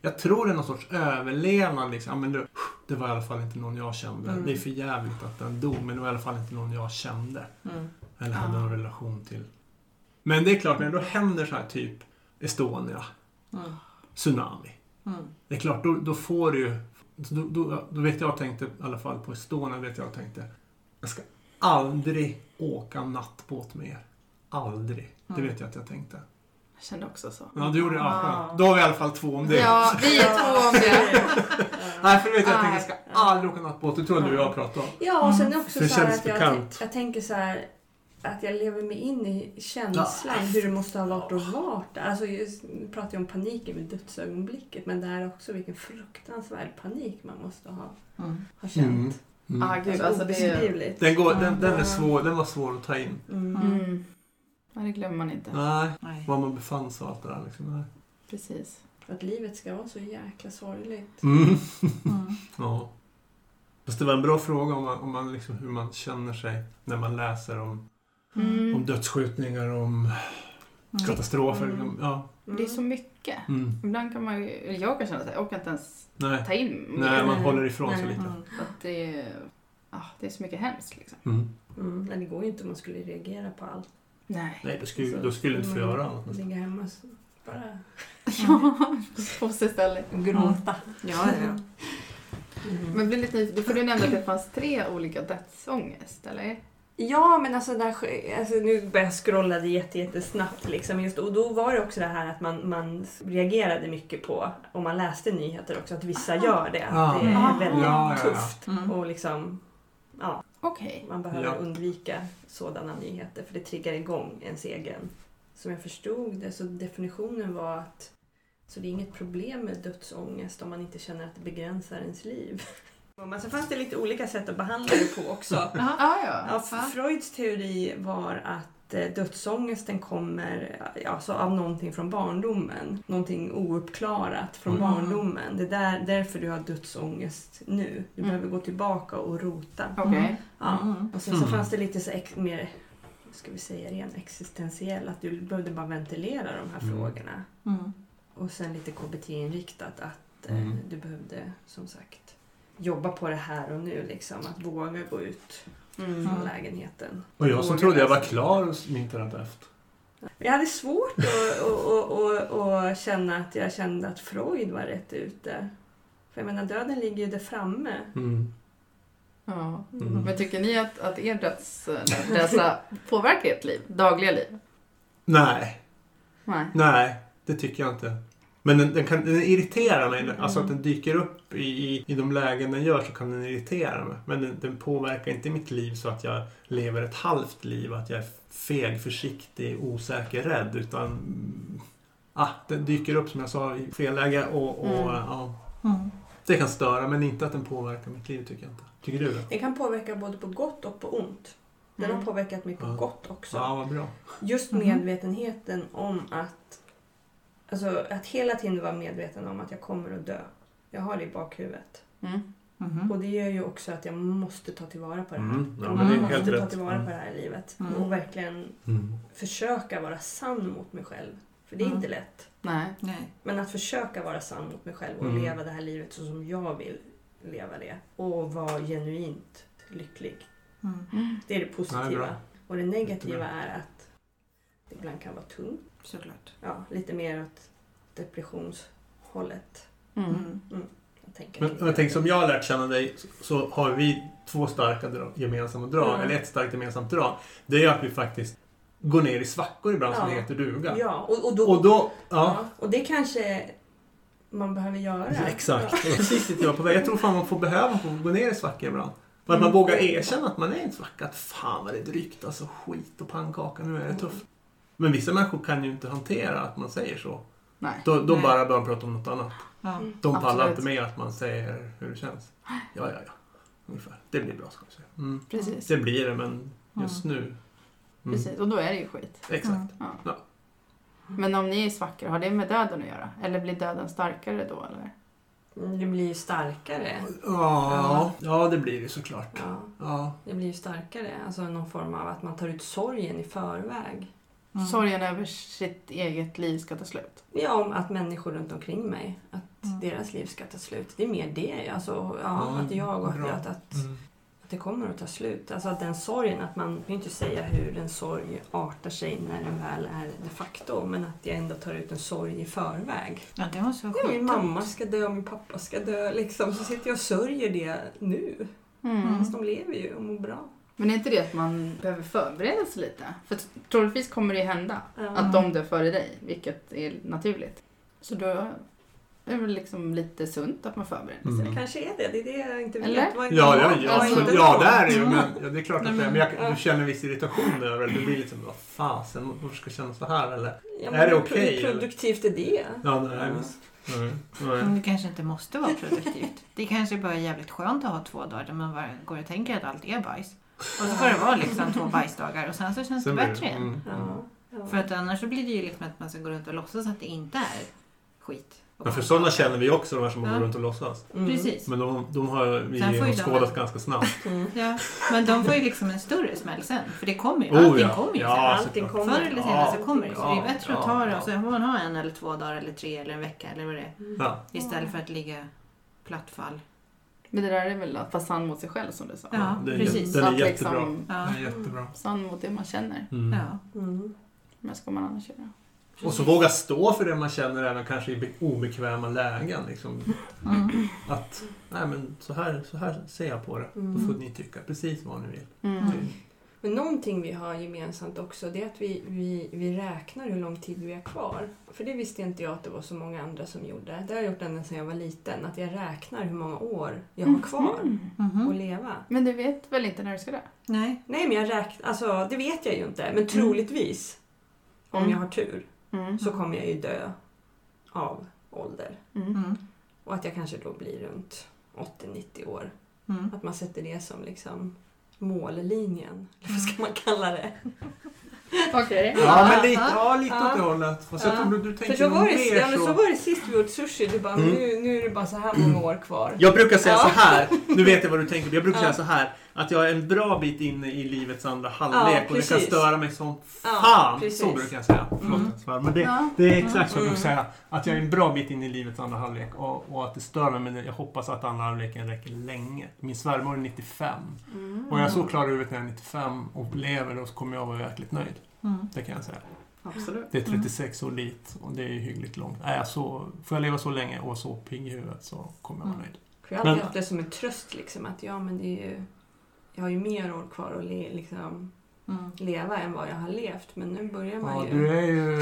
S4: Jag tror det är någon sorts överlevnad. Liksom. Ja, men det, det var i alla fall inte någon jag kände.
S3: Mm.
S4: Det är för jävligt att den dog, men det var i alla fall inte någon jag kände.
S2: Mm.
S4: Eller
S1: Ja.
S4: hade någon relation till. Men det är klart, när det då händer så här typ Estonia,
S2: Mm.
S4: tsunami.
S2: Mm.
S4: Det är klart, då, då får du ju... Då, då, då vet jag tänkte, i alla fall på Estonia, vet jag tänkte. Jag ska aldrig åka nattbåt med er. Aldrig. Det
S2: Mm.
S4: vet jag att jag tänkte.
S1: Jag kände också så.
S4: Ja, du gjorde det. Ja, skönt. Då har vi i alla fall två om det.
S1: Ja, vi är två om det.
S4: Nej, för vet jag att jag ska aldrig åka nattbåt. Det tror jag du och jag pratade om.
S3: Ja, och sen också
S4: Det
S3: så här
S4: känns
S3: att jag,
S4: bekant.
S3: jag tänker så här att jag lever mig in i känslan hur det måste ha varit vara där. Alltså just, nu pratar jag om paniken med dödsögonblicket men det här också vilken fruktansvärd panik man måste ha,
S2: Mm.
S3: ha känt.
S4: Mm. Mm.
S1: Ah, gud, alltså det är...
S3: obeskrivligt.
S4: Den, går, den, den, är svår, den var svår att ta in.
S3: Mm.
S1: Ja, det glömmer man inte.
S4: Nej,
S2: Nej.
S4: var man befann sig och allt det där. Liksom. Nej.
S1: Precis.
S3: För att livet ska vara så jäkla sorgligt.
S4: Mm.
S2: Mm.
S4: Ja. Fast det var en bra fråga om, man, om man liksom, hur man känner sig när man läser om,
S1: Mm.
S4: om dödsskjutningar, om
S2: Mm.
S4: katastrofer.
S3: Mm.
S4: liksom. Ja.
S1: Det är så mycket.
S4: Mm.
S1: Ibland kan man ju, jag kan känna att jag orkar inte ens
S4: Nej.
S1: ta in mer.
S4: Nej, man
S3: Nej.
S4: håller ifrån sig
S3: Nej.
S4: lite.
S2: Mm.
S1: För att det är, ah, det är så mycket hemskt liksom.
S4: Mm.
S3: Mm. Nej, det går ju inte om man skulle reagera på allt.
S1: Nej.
S4: Nej, då skulle,
S3: Så
S4: då skulle du inte få
S3: man
S4: göra annat. nästan.
S3: Ligga hemma och bara
S1: Ja, på sig istället.
S3: gråta.
S2: Ja, ja.
S3: Mm.
S1: Men blir lite nyfiken, för du nämnde att det fanns tre olika dödsångest, eller?
S3: Ja, men alltså, där, alltså nu började jag scrolla det jätte, jättesnabbt. Liksom, just, och då var det också det här att man, man reagerade mycket på, om man läste nyheter också, att vissa gör det. Att
S4: Ah.
S3: det är
S1: Ah.
S3: väldigt
S4: Ja, ja, ja.
S3: tufft.
S2: Mm.
S3: Och liksom, ja,
S1: Okej.
S3: man behöver
S4: Ja.
S3: undvika sådana nyheter för det triggar igång ens egen. Som jag förstod det så definitionen var att så det är inget problem med dödsångest om man inte känner att det begränsar ens liv. Men så fanns det lite olika sätt att behandla det på också.
S1: Ja.
S3: Ja, F- Freuds teori var att eh, dödsångesten kommer ja, alltså av någonting från barndomen. Någonting ouppklarat från
S4: Mm.
S3: barndomen. Det är där, därför du har dödsångest nu. Du
S1: Mm.
S3: behöver gå tillbaka och rota.
S1: Okej.
S3: Ja.
S2: Mm.
S3: Och sen så
S4: Mm.
S3: fanns det lite så ex, mer, ska vi säga, ren existentiell. Att du behövde bara ventilera de här
S4: Mm.
S3: frågorna.
S2: Mm.
S3: Och sen lite KBT-inriktat. Att eh,
S4: Mm.
S3: du behövde som sagt jobba på det här och nu. Liksom, att våga gå ut
S1: Mm.
S3: från lägenheten.
S4: Och jag som trodde jag var klar min terapeut.
S3: Jag hade svårt att, känna att jag kände att Freud var rätt ute. För jag menar, döden ligger ju där framme.
S4: Mm.
S1: Ja.
S4: Mm.
S1: Men tycker ni att, att er dödsrädsla påverkar ert liv? Dagliga liv?
S4: Nej,
S1: Nej.
S4: nej, det tycker jag inte. Men den, den, kan, den irriterar mig. Alltså att den dyker upp i, i, i de lägen den gör så kan den irritera mig. Men den, den påverkar inte mitt liv så att jag lever ett halvt liv. Att jag är feg, försiktig, osäker, rädd. Utan mm, ah, den dyker upp som jag sa i fel läge och, och
S1: Mm.
S4: ja,
S2: Mm.
S4: det kan störa. Men inte att den påverkar mitt liv tycker jag inte. Tycker du det?
S3: Det kan påverka både på gott och på ont. Den har
S1: Mm.
S3: påverkat mig på
S4: Ja.
S3: gott också.
S4: Ja, vad bra.
S3: Just
S2: Mhm.
S3: medvetenheten om att... Alltså att hela tiden vara medveten om att jag kommer att dö. Jag har det i bakhuvudet.
S1: Mm.
S2: Mhm.
S3: Och det gör ju också att jag måste ta tillvara på det här.
S4: Mm. Ja,
S3: jag
S4: men det är
S3: måste
S4: helt
S3: ta
S4: rätt.
S3: tillvara på
S4: Mm.
S3: det här i livet.
S2: Mm.
S3: Och verkligen
S4: Mm.
S3: försöka vara sann mot mig själv. För det är
S2: Mm.
S3: inte lätt.
S1: Nej.
S2: Nej.
S3: Men att försöka vara sann mot mig själv och
S4: Mm.
S3: leva det här livet så som jag vill leva det. Och vara genuint lycklig.
S2: Mm.
S3: Det är det
S4: Ja, det
S3: positiva.
S4: är bra.
S3: och det negativa är att det ibland kan vara tungt.
S2: Såklart.
S3: Ja, lite mer åt depressionshållet.
S1: Mm.
S3: Jag tänker
S4: Men
S3: lite.
S4: jag tänker som jag har lärt känna dig så- så har vi två starka drag, gemensamma drag,
S3: Mm.
S4: eller ett starkt gemensamt drag. Det är att vi faktiskt går ner i svackor ibland som
S3: Ja.
S4: det heter duga.
S3: Ja, och, och då...
S4: Och då, ja,
S3: ja, och det kanske man behöver göra.
S4: exakt. Och precis dit jag på väg. Jag tror fan man får behöva få gå ner i svackor ibland. För att man
S3: Mm.
S4: vågar erkänna att man är i en svacka. Att fan vad det är drygt alltså. Skit och pannkaka, nu är det tufft. Men vissa människor kan ju inte hantera att man säger så.
S1: Nej.
S4: Då, då
S2: Nej.
S4: bara börjar de prata om något annat.
S2: Ja.
S4: De pallar
S1: Absolut.
S4: inte med att man säger hur det känns. Ja, ja, ja. Ungefär. Det blir bra ska vi säga. Mm.
S1: Precis.
S4: Det blir det, men just nu... Mm.
S1: Precis, och då är det ju skit.
S4: Exakt.
S2: Mm.
S1: Ja.
S4: Ja.
S1: Men om ni är svackor, har det med döden att göra? Eller blir döden starkare då? Eller?
S3: Mm, Det blir ju starkare.
S4: Ja, ja, det blir det såklart.
S3: Ja,
S4: Ja.
S3: det blir ju starkare. Alltså någon form av att man tar ut sorgen i förväg.
S2: Mm.
S1: Sorgen över sitt eget liv ska ta slut.
S3: Ja, om att människor runt omkring mig, att
S2: Mm.
S3: deras liv ska ta slut. Det är mer det. Alltså, ja,
S4: Ja,
S3: att jag och att, att,
S4: Mm.
S3: att det kommer att ta slut. Alltså att den sorgen, att man kan inte säga hur en sorg artar sig när den väl är de facto. Men att jag ändå tar ut en sorg i förväg.
S2: Ja, det måste vara
S3: Ja, min mamma ska dö, min pappa ska dö. Liksom. Så sitter jag och sörjer det nu.
S1: Mm.
S3: Fast de lever ju och mår bra.
S1: Men är inte det att man behöver förbereda sig lite? För troligtvis kommer det hända
S3: Ja.
S1: att de dör före dig, vilket är naturligt. Så då är det väl liksom lite sunt att man förbereder sig.
S4: Mm.
S3: Kanske är det. Det är det jag inte vet.
S1: Eller?
S3: Vad
S4: Ja, ja,
S3: vad
S4: ja,
S1: Alltså,
S3: inte
S4: ja det är det ju.
S2: Mm.
S4: Men, ja, det är klart att det är.
S2: men-
S4: jag,
S3: ja.
S4: du känner viss irritation över det. Du blir liksom, vad fasen, varför ska jag känna så här eller?
S3: Ja,
S4: Är det
S3: hur
S4: okej,
S3: Hur
S4: eller?
S3: produktivt är det?
S4: Ja, nej, visst. Nej, nej.
S2: Men det kanske inte måste vara produktivt. Det kanske bara är jävligt skönt att ha två dagar där man bara går och tänker att allt är bajs. Och så får det vara liksom två bajsdagar och sen så känns
S4: Sen
S2: det bättre igen.
S4: mm,
S3: Ja.
S4: mm.
S3: Ja.
S2: För att annars så blir det ju liksom att man ska gå runt och låtsas att det inte är skit.
S4: Men för sådana känner vi också, de här som
S2: Ja.
S4: går runt och låtsas.
S3: Mm.
S2: Precis.
S4: Men de, de har vi genomskådat ganska snabbt.
S3: Mm.
S2: Ja, men de får ju liksom en större smäll sen. För det kommer ju.
S4: Oh,
S2: Allting
S4: ja.
S2: kommer ju
S4: Ja,
S2: sen.
S3: Allting kommer.
S2: Förr eller senare så kommer det. Så det är bättre att ta det och så får man ha en eller två dagar eller tre eller en vecka eller vad det är.
S4: Ja.
S2: Istället för att ligga plattfall.
S1: Men det där är väl att vara sann mot sig själv som du sa.
S2: Ja,
S4: det är,
S2: precis.
S4: Den är
S1: Att
S4: jättebra.
S1: liksom-
S2: Ja.
S4: Den är jättebra.
S1: Sann mot det man känner.
S4: Mm.
S2: Ja.
S3: Mm.
S1: Men ska man annars göra?
S4: Och så våga stå för det man känner även kanske i be- obekväma lägen. Liksom.
S2: Mm.
S4: Att, nej men så här, så här ser jag på det. Då
S3: Mm.
S4: får ni tycka precis vad ni vill.
S1: Mm.
S2: Mm.
S3: Men någonting vi har gemensamt också det är att vi, vi, vi räknar hur lång tid vi har kvar. För det visste inte jag att det var så många andra som gjorde. Det har jag gjort ända sedan jag var liten. Att jag räknar hur många år jag har kvar
S1: Mm.
S2: Mhm.
S3: att leva.
S1: Men du vet väl inte när du ska dö?
S2: Nej.
S3: Nej, men jag räknar... Alltså, det vet jag ju inte. Men troligtvis, om
S1: Mm.
S3: jag har tur,
S1: Mm.
S3: så kommer jag ju dö av ålder.
S1: Mm.
S2: Mm.
S3: Och att jag kanske då blir runt 80-90 år.
S2: Mm.
S3: Att man sätter det som liksom mållinjen. Eller vad ska man kalla det?
S1: Okej.
S4: Ja, men lite,
S3: Ja.
S4: lite
S3: Ja.
S4: åt det hållet. Fast jag
S3: Ja.
S4: tror du, du
S3: För
S4: tänker
S3: så
S4: nog
S3: var, det,
S4: mer
S3: ja, men
S4: så.
S3: så var det sist vi åt sushi. Du bara,
S4: Mm.
S3: nu, nu är det bara så här många år kvar.
S4: Jag brukar säga
S3: Ja.
S4: så här, nu vet jag vad du tänker, jag brukar
S3: Ja.
S4: säga så här. Att jag är en bra bit inne i livets andra halvlek och det kan störa mig som
S3: Ja,
S4: fan.
S3: precis.
S4: så brukar jag säga. Förlåt
S2: Mm.
S4: svär, men det,
S1: Ja.
S4: det är exakt så jag brukar säga. Att jag är en bra bit inne i livets andra halvlek och, och att det stör mig men jag hoppas att andra halvleken räcker länge. Min svärmor är 95
S1: Mm.
S4: och jag är så klar i huvudet när jag är 95 och lever och så kommer jag vara jäkligt nöjd.
S2: Mm.
S4: Det kan jag säga.
S1: Absolut.
S4: Det är 36 år dit och det är ju hyggligt långt. Jag så, får jag leva så länge och så pigg i huvudet så kommer jag vara
S2: Mm.
S4: nöjd.
S3: Jag har alltid haft det som en tröst liksom. Att ja, men det är ju... Jag har ju mer år kvar att le, liksom,
S2: Mm.
S3: leva än vad jag har levt. Men nu börjar man
S4: Ja,
S3: ju...
S4: du är ju...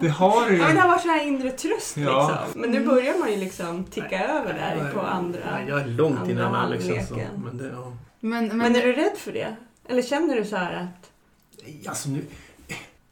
S4: Det har du
S3: Ja, men det
S4: ju.
S3: har varit så här inre tröst
S4: Ja.
S3: liksom. Men nu börjar man ju liksom ticka över där på andra.
S4: Nej, jag är långt
S3: andra
S4: innan Alex alltså. Men det, ja.
S1: Men, men,
S3: Men är du rädd för det? Eller känner du så här att...
S4: Alltså nu...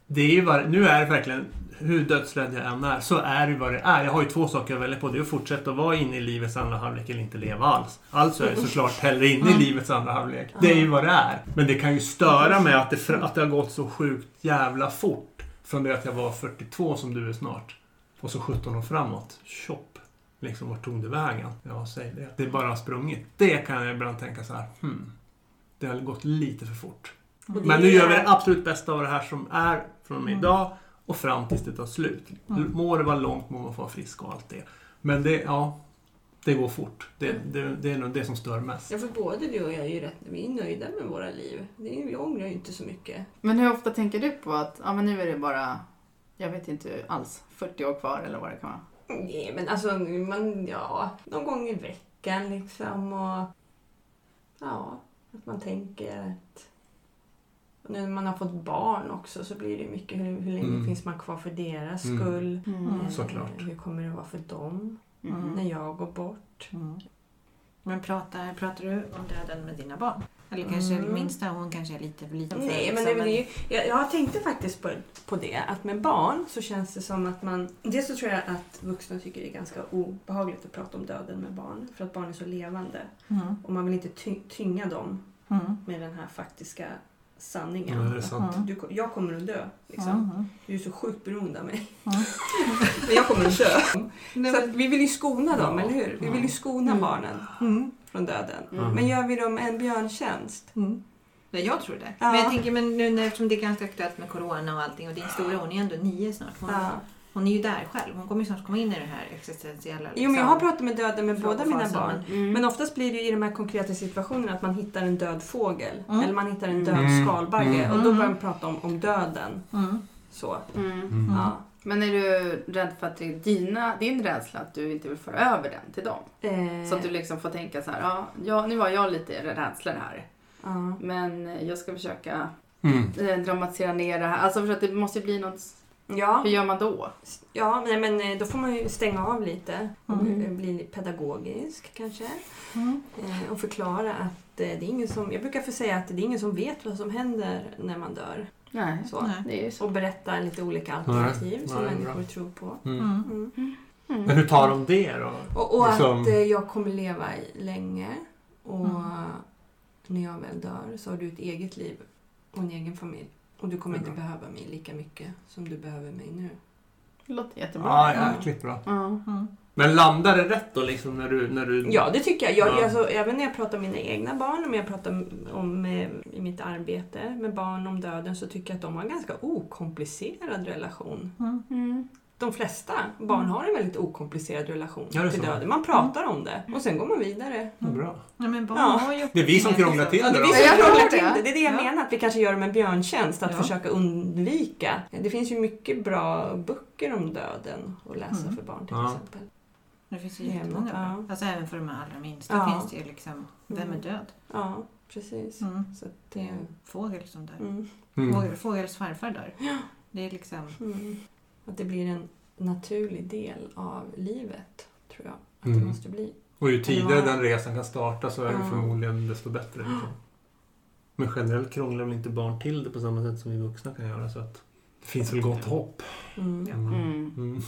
S4: Det är ju var, nu är det verkligen, hur dödsrädd jag än är, så är det vad det är. Jag har ju två saker att välja på. Det är att fortsätta vara inne i livets andra halvlek eller inte leva alls. Alltså är jag såklart hellre inne i
S2: Mm.
S4: livets andra halvlek. Det är ju vad det är. Men det kan ju störa mig att det, att det har gått så sjukt jävla fort. Från det att jag var 42 som du är snart. Och så 17 år framåt. Tjopp! Liksom, vart tog det vägen? Ja, säg det. Det bara har sprungit. Det kan jag ibland tänka så här, hmm. Det har gått lite för fort.
S3: det
S4: Men nu
S3: är-
S4: gör vi det absolut bästa av det här som är från och med
S2: Mm.
S4: idag och fram tills det tar slut.
S2: Mm.
S4: Må det vara långt, må man få vara frisk och allt det. Men det, ja, det går fort. Det, det, det är nog det som stör mest.
S3: Ja, för både du och jag är ju rätt... Vi är nöjda med våra liv. Det är, vi ångrar ju inte så mycket.
S1: men hur ofta tänker du på att ja, men nu är det bara, jag vet inte alls, 40 år kvar eller vad det kan vara?
S3: Nej, men alltså, man, ja, någon gång i veckan liksom. Och, ja, att man tänker att... Och nu när man har fått barn också så blir det mycket hur, hur länge
S4: Mm.
S3: finns man kvar för deras
S4: Mm.
S3: skull?
S2: Mm.
S3: Eh,
S4: Såklart.
S3: Hur kommer det vara för dem
S2: Mm.
S3: när jag går bort?
S2: Mm. Men pratar, pratar du om döden med dina barn? Eller kanske
S3: Mm.
S2: minsta, hon kanske är lite för liten för
S3: Nej, men
S2: liksom,
S3: det, ju, jag, jag tänkte faktiskt på, på det, att med barn så känns det som att man... Dels så tror jag att vuxna tycker det är ganska obehagligt att prata om döden med barn, för att barn är så levande.
S2: Mm.
S3: Och man vill inte ty, tynga dem
S2: Mm.
S3: med den här faktiska sanningen.
S4: Ja, det är sant.
S3: Du, jag kommer att dö. Liksom.
S2: Mm.
S3: Du är så sjukt beroende av mig. Men jag kommer att dö.
S2: Nej,
S3: Så att vi vill ju skona dem,
S4: Ja.
S3: eller hur? Vi vill ju skona
S1: Mm.
S3: barnen
S2: Mm.
S3: från döden.
S1: Mm.
S3: Men gör vi dem en björntjänst?
S2: Mm. Ja, jag tror det.
S3: Ja.
S2: Men jag tänker, men nu när, eftersom det är ganska aktuellt med corona och allting och din stora hon är ändå nio snart. Hon,
S3: Ja.
S2: Hon är ju där själv. Hon kommer ju snart komma in i det här existentiella.
S3: Jo, men jag har pratat med döden med båda mina barn.
S1: Mm.
S3: Men oftast blir det ju i de här konkreta situationerna att man hittar en död fågel.
S2: Mm.
S3: Eller man hittar en död
S4: Mm.
S3: skalbagge.
S4: Mm.
S3: Och då börjar man prata om, om döden.
S2: Mm.
S3: Så.
S1: Mm.
S4: Mm.
S3: Ja.
S1: Men är du rädd för att det är dina, din rädsla att du inte vill föra över den till dem?
S3: Eh,
S1: Så att du liksom får tänka så här, ja, ja nu har jag lite rädslor här.
S3: ja.
S1: Men jag ska försöka
S4: Mm.
S1: eh, dramatisera ner det här. Alltså för att det måste ju bli något...
S3: Ja,
S1: Hur gör man då?
S3: ja men, men eh, då får man ju stänga av lite. Och
S2: Mm.
S3: bli pedagogisk kanske.
S2: Mm.
S3: Eh, och förklara att eh, det är ingen som... Jag brukar få säga att det är ingen som vet vad som händer när man dör.
S1: Nej,
S3: Så.
S2: Nej.
S1: det är så.
S3: Och berätta lite olika alternativ
S4: Nej,
S3: som
S4: nej,
S3: människor
S4: bra.
S3: tror på.
S4: Mm.
S2: Mm.
S3: Mm.
S4: Men hur tar de det då?
S3: Och, och
S4: Liksom-
S3: att jag kommer leva länge. Och
S2: Mm.
S3: när jag väl dör så har du ett eget liv och en egen familj. Och du kommer inte
S4: bra.
S3: behöva mig lika mycket som du behöver mig nu.
S1: Det låter jättebra.
S4: Ja, jäkligt bra.
S1: Ja.
S2: Mm.
S4: Men landar det rätt då liksom när du... När du...
S3: Ja, det tycker jag. jag
S4: Ja.
S3: alltså, även när jag pratar om mina egna barn, om jag pratar om med, i mitt arbete med barn om döden, så tycker jag att de har en ganska okomplicerad relation.
S2: Mm.
S1: Mm.
S3: De flesta barn har en väldigt okomplicerad relation
S4: Ja,
S3: till döden. Man pratar om det och sen går man vidare.
S4: Ja, bra.
S2: Ja, men barn
S3: Ja.
S2: har ju
S4: Det är vi som krånglar till
S3: Ja, det
S4: det
S3: är vi som krånglar till
S1: det.
S3: det. Är det jag
S2: Ja.
S3: menar, att vi kanske gör dem en björntjänst att
S2: Ja.
S3: försöka undvika. Det finns ju mycket bra böcker om döden att läsa
S2: Mm.
S3: för barn till
S4: Ja.
S3: exempel.
S2: Det finns ju jättemånga
S3: ja.
S2: bra. Alltså även för de allra minsta
S3: Ja.
S2: finns det ju liksom, vem är
S3: Mm.
S2: död?
S3: Ja, precis.
S2: Mm.
S3: Så att det,
S2: En fågel som dör.
S3: mm,
S4: Mm.
S2: Fågel, fågels farfar dör. Det är liksom...
S3: mm. Att det blir en naturlig del av livet, tror jag. Att
S4: Mm.
S3: det måste bli.
S4: Och ju tidigare den resan kan starta så är det förmodligen desto bättre. Liksom. Men generellt krånglar väl inte barn till det på samma sätt som vi vuxna kan göra. Så att det finns väl gott hopp.
S3: Mm.
S4: Mm.
S1: Mm.
S4: Mm.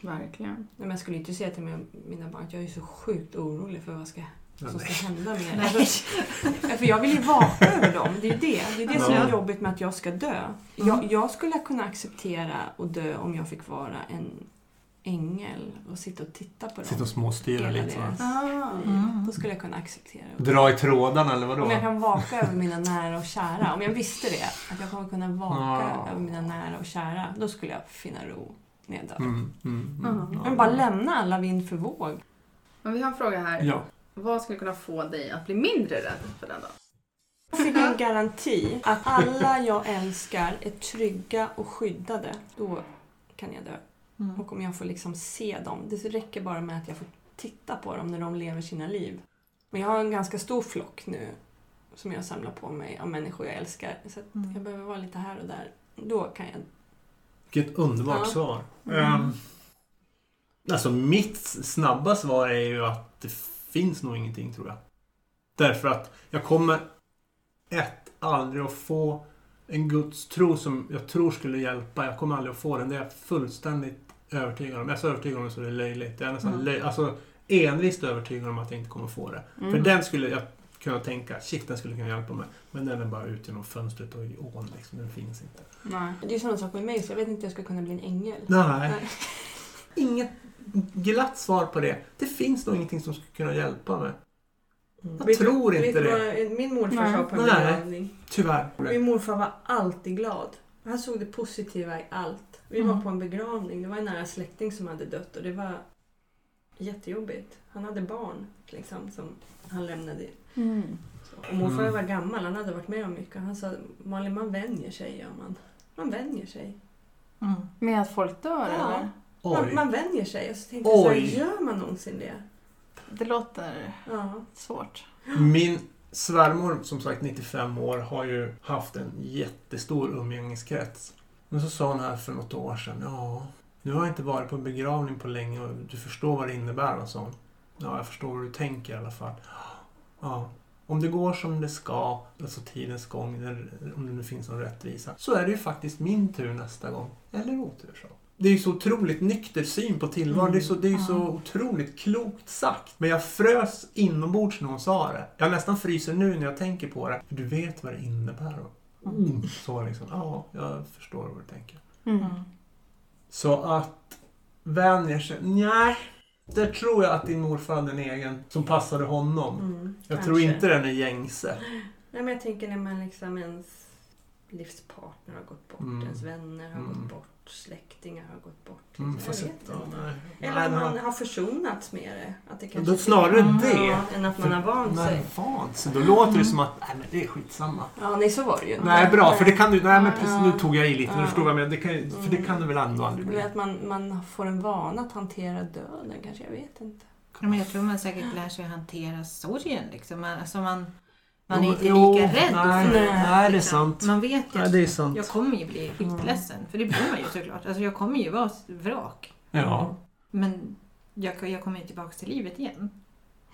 S1: Verkligen.
S3: Nej, men jag skulle inte säga till mina- barn att jag är så sjukt orolig för vad ska, som
S4: nej.
S3: ska hända med er. Alltså, För jag vill ju vaka över dem. Det är det. Det är det som är jobbigt med att jag ska dö. Jag, jag skulle kunna acceptera att dö om jag fick vara en ängel och sitta och titta på dem.
S4: Sitta och småstyra lite. Så.
S1: Ah.
S2: Mm.
S3: Då skulle jag kunna acceptera det.
S4: Dra i trådarna eller vadå?
S3: Om jag kan vaka över mina nära och kära. Om jag visste det, att jag kommer kunna vaka
S4: Ja.
S3: över mina nära och kära. Då skulle jag finna ro när jag dör.
S4: Mm, mm, mm.
S3: Men bara lämna alla vind för våg.
S1: Men vi har en fråga här.
S4: Ja.
S1: Vad skulle kunna få dig att bli mindre rädd för den dagen?
S3: Jag fick en garanti att alla jag älskar är trygga och skyddade. Då kan jag dö.
S2: Mm.
S3: Och om jag får liksom se dem. Det räcker bara med att jag får titta på dem när de lever sina liv. Men jag har en ganska stor flock nu som jag samlar på mig av människor jag älskar. Så att
S2: Mm.
S3: jag behöver vara lite här och där. Då kan jag...
S4: Vilket underbart
S3: Ja.
S4: svar.
S2: Mm.
S4: Ehm, alltså mitt snabba svar är ju att finns nog ingenting tror jag. Därför att jag kommer ett, aldrig att få en gudstro som jag tror skulle hjälpa. Jag kommer aldrig att få den. Det är jag fullständigt övertygad om. Jag är så övertygad om det så det är löjligt. Jag är nästan
S2: Mm.
S4: löj, alltså, envist övertygad om att jag inte kommer få det.
S1: Mm.
S4: För den skulle jag kunna tänka, shit den skulle kunna hjälpa mig. Men den är bara ut genom fönstret och i ån liksom. Den finns inte.
S1: Nej.
S3: Det är samma sak med mig, så jag vet inte hur jag ska kunna bli en ängel.
S4: Nej.
S3: Nej.
S4: Inget glatt svar på det. Det finns nog ingenting som skulle kunna hjälpa mig. Jag
S3: Vet du-
S4: tror
S3: vet
S4: inte
S3: du
S4: det.
S3: vad min morfar
S1: Nej.
S3: sa på en
S4: Nej.
S3: begravning?
S4: Tyvärr.
S3: Min morfar var alltid glad. Han såg det positiva i allt. Vi var
S2: Mm.
S3: på en begravning. Det var en nära släkting som hade dött och det var jättejobbigt. Han hade barn liksom, som han lämnade.
S1: Mm.
S3: Så. Och morfar
S4: Mm.
S3: var gammal, han hade varit med om mycket. Han sa Malin, man vänjer sig. Ja, man. man vänjer sig.
S2: Mm.
S1: Med att folk dör
S3: Ja.
S1: eller?
S3: Man, man vänjer sig och så tänker jag så här,
S4: Oj.
S3: gör man någonsin det?
S1: Det låter
S3: Ja.
S1: svårt.
S4: Min svärmor, som sagt 95 år, har ju haft en jättestor umgängeskrets. Men så sa hon här för något år sedan, ja, nu har jag inte varit på en begravning på länge och du förstår vad det innebär och så. Ja, jag förstår vad du tänker i alla fall. Ja, om det går som det ska, alltså tidens gång, eller om det nu finns någon rättvisa, så är det ju faktiskt min tur nästa gång. Eller otur så. Det är ju så otroligt nykter syn på tillvaron. Det är, så, det är ju så otroligt klokt sagt. Men jag frös inombords när hon sa det. Jag nästan fryser nu när jag tänker på det. För du vet vad det innebär. Mm. Så liksom, ja, jag förstår vad du tänker.
S1: Mm.
S4: Så att vänjer sig, nej. Där tror jag att din morfar hade en egen som passade honom.
S3: Mm,
S4: Jag
S3: kanske.
S4: tror inte den är gängse.
S3: Nej, men jag tänker när man liksom ens livspartner har gått bort,
S4: Mm.
S3: ens vänner har
S4: Mm.
S3: gått bort, släktingar har gått bort.
S4: Mm,
S3: jag
S4: fast
S3: vet inte.
S4: ja, nej.
S3: Eller att man
S4: har-
S3: försonats med det. Att det
S4: Då
S3: kanske
S4: snarare
S2: Mm.
S4: det.
S3: Än att man har vant
S4: Nej,
S3: sig.
S4: vant sig. Då låter det som att, nej men det är skitsamma.
S3: Ja, nej så var det ju inte.
S4: Nej, bra, för det kan du... Nej, men precis, nu tog jag i lite.
S3: Ja.
S4: Du förstår vad jag menar. Det kan, ju- För det kan du väl ändå aldrig bli?
S3: Eller att man, man får en vana att hantera döden kanske, jag vet inte.
S2: Men jag tror man säkert lär sig att hantera sorgen. Liksom. Man, alltså man, man är
S4: Jo,
S2: inte
S4: jo,
S2: lika rädd
S4: nej,
S2: för det.
S4: nej, det är
S2: liksom.
S4: sant.
S2: Man vet ju
S4: Nej,
S2: att
S4: sant.
S2: jag kommer ju bli skitledsen. För det blir man ju såklart. Alltså jag kommer ju vara vrak.
S4: Ja.
S2: Men jag, jag kommer ju tillbaka till livet igen.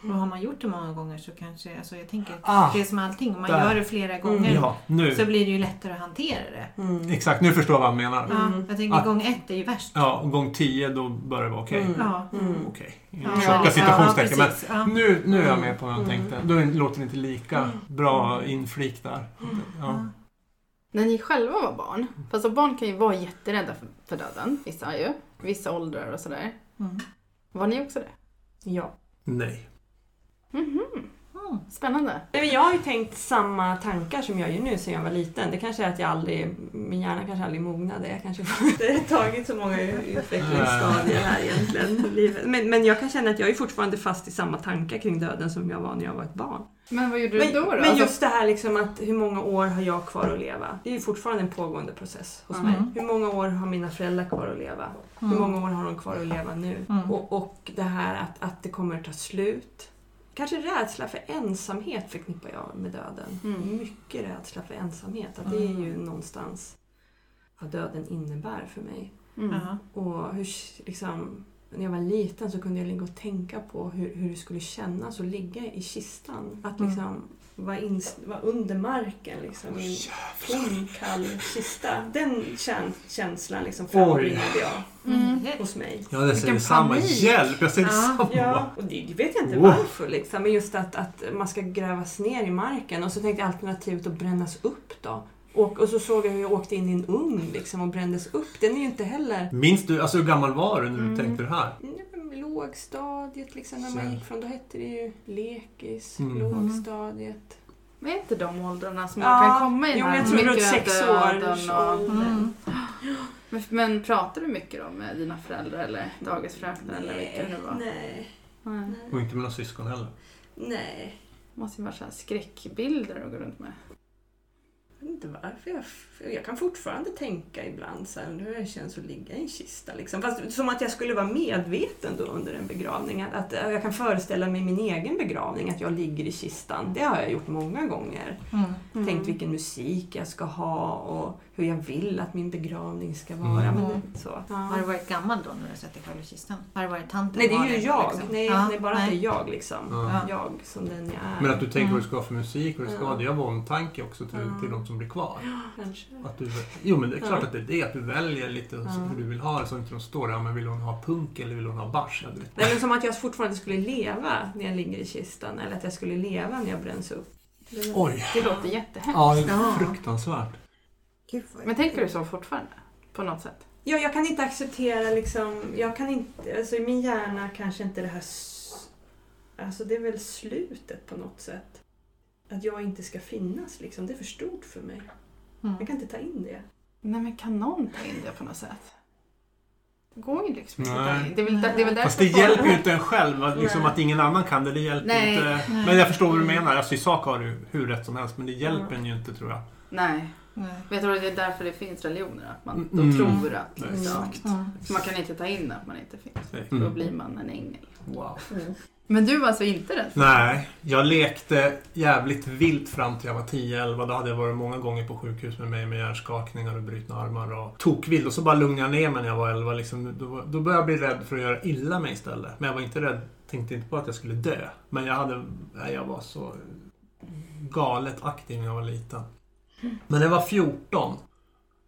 S2: Och har man gjort det många gånger så kanske, alltså jag tänker att
S4: Ah,
S2: det är som allting, om man
S4: där.
S2: gör det flera gånger
S4: Ja, nu.
S2: så blir det ju lättare att hantera det.
S3: Mm.
S4: Exakt, nu förstår jag vad han menar.
S2: Ja, jag tänker
S4: Ah.
S2: gång ett är ju värst.
S4: Ja, och gång 10 då börjar det vara okej.
S3: Mm.
S2: Ja.
S3: Mm.
S4: Okej. Tjocka
S2: ja,
S4: citationstecken.
S2: ja,
S4: men nu, nu är jag
S3: Mm.
S4: med på vad
S3: Mm.
S4: tänkte. Då låter det inte lika bra inflik där. Ja.
S1: När ni själva var barn, för alltså barn kan ju vara jätterädda för, för döden, vissa ju, vissa åldrar och sådär.
S2: Mm.
S1: Var ni också det?
S3: Ja.
S4: Nej.
S1: Mhm,
S2: Mm.
S1: spännande.
S3: Nej, men jag har ju tänkt samma tankar som jag gör nu sen jag var liten. Det kanske är att jag aldrig, min hjärna kanske aldrig mognade. Jag kanske, det har tagit så många utvecklingsstadier här egentligen livet. Men, men jag kan känna att jag är fortfarande fast i samma tankar kring döden som jag var när jag var ett barn.
S1: Men vad gjorde
S3: Men,
S1: du då? då?
S3: men
S1: Alltså-
S3: just det här liksom att hur många år har jag kvar att leva? Det är ju fortfarande en pågående process hos
S2: Mm.
S3: mig. Hur många år har mina föräldrar kvar att leva? Hur
S2: Mm.
S3: många år har de kvar att leva nu?
S2: Mm.
S3: Och, och det här att, att det kommer att ta slut. Kanske rädsla för ensamhet förknippar jag med döden.
S1: Mm.
S3: Mycket rädsla för ensamhet. Att det är ju någonstans vad döden innebär för mig.
S1: Mm.
S3: Och hur, liksom, när jag var liten så kunde jag ligga och tänka på hur, hur det skulle kännas att ligga i kistan. Att
S2: Mm.
S3: liksom vara, ins, vara under marken liksom, i en tom, kall kista. Den kän, känslan liksom frambringade jag
S1: Mm.
S3: hos mig.
S4: Ja, det säger samma.
S1: panik.
S4: Hjälp, jag säger
S2: Ja,
S4: samma.
S3: Ja, och det, det vet jag inte
S4: Oh.
S3: varför liksom. Men just att, att man ska grävas ner i marken. Och så tänkte jag alternativet att brännas upp då. Och, och så såg jag hur jag åkte in i en ugn liksom och brändes upp. Den är ju inte heller...
S4: Minns du, alltså hur gammal var du när du
S1: Mm.
S4: tänkte det här?
S3: Mm, Lågstadiet liksom, när man gick från, då hette det ju lekis,
S4: Mm.
S3: lågstadiet.
S1: Vad är inte de åldrarna som
S3: Ja,
S1: man kan komma i
S3: jo,
S1: den
S3: men
S1: här
S3: jag tror runt
S1: mycket
S3: sex års ålder.
S2: Mm.
S1: Men, men pratar du mycket då med dina föräldrar eller dagisfröknar eller vilka det nu var?
S3: nej,
S1: Nej.
S3: nej,
S4: Och inte med några syskon heller.
S3: nej.
S1: Det måste ju vara så här skräckbilder att gå runt med.
S3: Inte varför. Jag, jag kan fortfarande tänka ibland så här, hur det känns att ligga i en kista. Liksom. Fast som att jag skulle vara medveten då under en begravning. Att, att jag kan föreställa mig min egen begravning, att jag ligger i kistan. Det har jag gjort många gånger.
S2: Mm.
S3: Tänkt vilken musik jag ska ha och hur jag vill att min begravning ska vara.
S4: Mm.
S3: Men det, så.
S2: Har du varit gammal då när du sett dig själv i kistan? Har du varit tant
S3: Nej, det är ju
S2: Malin,
S3: jag.
S2: liksom?
S3: Nej,
S2: Ja,
S3: nej, bara att
S2: nej.
S3: det är jag liksom.
S4: Ja.
S3: Jag som den jag är.
S4: Men att du tänker
S2: Mm.
S4: vad du ska ha för musik och det ska
S3: Ja.
S4: vara, det är av omtanke också till,
S3: Ja.
S4: till de som blir kvar.
S3: Kanske.
S4: Att du, jo men det är klart
S3: Ja.
S4: att det är det, att du väljer lite
S3: Ja.
S4: hur du vill ha det så inte de står där, men vill hon ha punk eller vill hon ha vet.
S3: Nej, men som att jag fortfarande skulle leva när jag ligger i kistan. Eller att jag skulle leva när jag bränns upp. Det-
S4: Oj!
S1: Det låter jättehemskt.
S4: Ja, det är fruktansvärt.
S2: Gud,
S1: Men tänker du så fortfarande? På något sätt?
S3: Ja, jag kan inte acceptera liksom, jag kan inte, alltså i min hjärna kanske inte det här, alltså det är väl slutet på något sätt. Att jag inte ska finnas liksom, det är för stort för mig.
S2: Mm.
S3: Jag kan inte ta in det.
S1: Nej men kan någon ta in det på något sätt? Det går ju liksom inte att
S4: Nej.
S1: Det är väl, det är väl
S4: Fast det hjälper ju inte en själv. Att, liksom, att ingen annan kan det, det hjälper
S1: Nej.
S4: inte.
S2: Nej.
S4: Men jag förstår vad du menar. Alltså, I sak har du hur rätt som helst, men det hjälper en ju inte tror jag.
S1: Nej.
S2: Nej.
S1: Vet du, det är därför det finns religioner. Att man då
S4: Mm.
S1: tror att liksom,
S4: Exakt.
S2: Mm.
S1: Man kan inte ta in att man inte finns. Då
S4: Mm.
S1: blir man en ängel.
S4: Wow.
S1: Men du var alltså inte rädd?
S4: Nej, jag lekte jävligt vilt fram till jag var 10-11. Då hade jag varit många gånger på sjukhus med mig med hjärnskakningar och brutna armar och tokvild. Och så bara lugnade jag ner mig när jag var 11. Liksom, då, då började jag bli rädd för att göra illa mig istället. Men jag var inte rädd, tänkte inte på att jag skulle dö. Men jag hade, nej, jag var så galet aktiv när jag var liten. Men när jag var 14,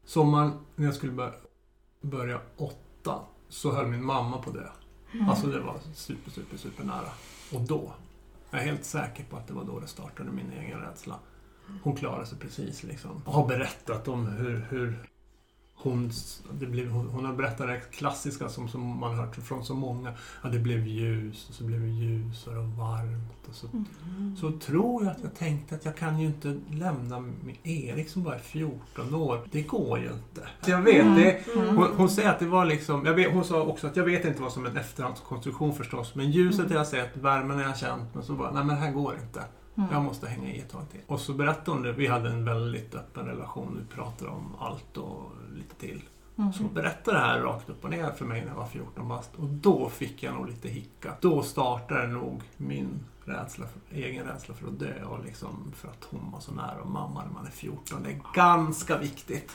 S4: sommaren när jag skulle börja, börja åtta, så höll min mamma på Mm. Alltså det var super, super, super nära. Och då, jag är helt säker på att det var då det startade min egen rädsla. Hon klarade sig precis liksom. Och har berättat om hur, hur hon, det blev, hon, har berättat det klassiska som, som man har hört från så många. Ja, det blev ljus och så blev det ljusare och varmt. Och så, så tror jag att jag tänkte att jag kan ju inte lämna med Erik som bara är 14 år. Det går ju inte. Så jag vet, det, hon, hon säger att det var liksom... Jag vet, hon sa också att jag vet inte vad som är en efterhandskonstruktion förstås. Men ljuset har jag sett, värmen jag känt. Men så bara, nej men det här går inte. Jag måste hänga i ett tag till. Och så berättade hon det. Vi hade en väldigt öppen relation. Vi pratade om allt och lite till. Så hon berättade det här rakt upp och ner för mig när jag var 14 bast. Och då fick jag nog lite hicka. Då startade nog min rädsla för, egen rädsla för att dö och liksom för att hon var så nära och mamma när man är 14. Det är ganska viktigt.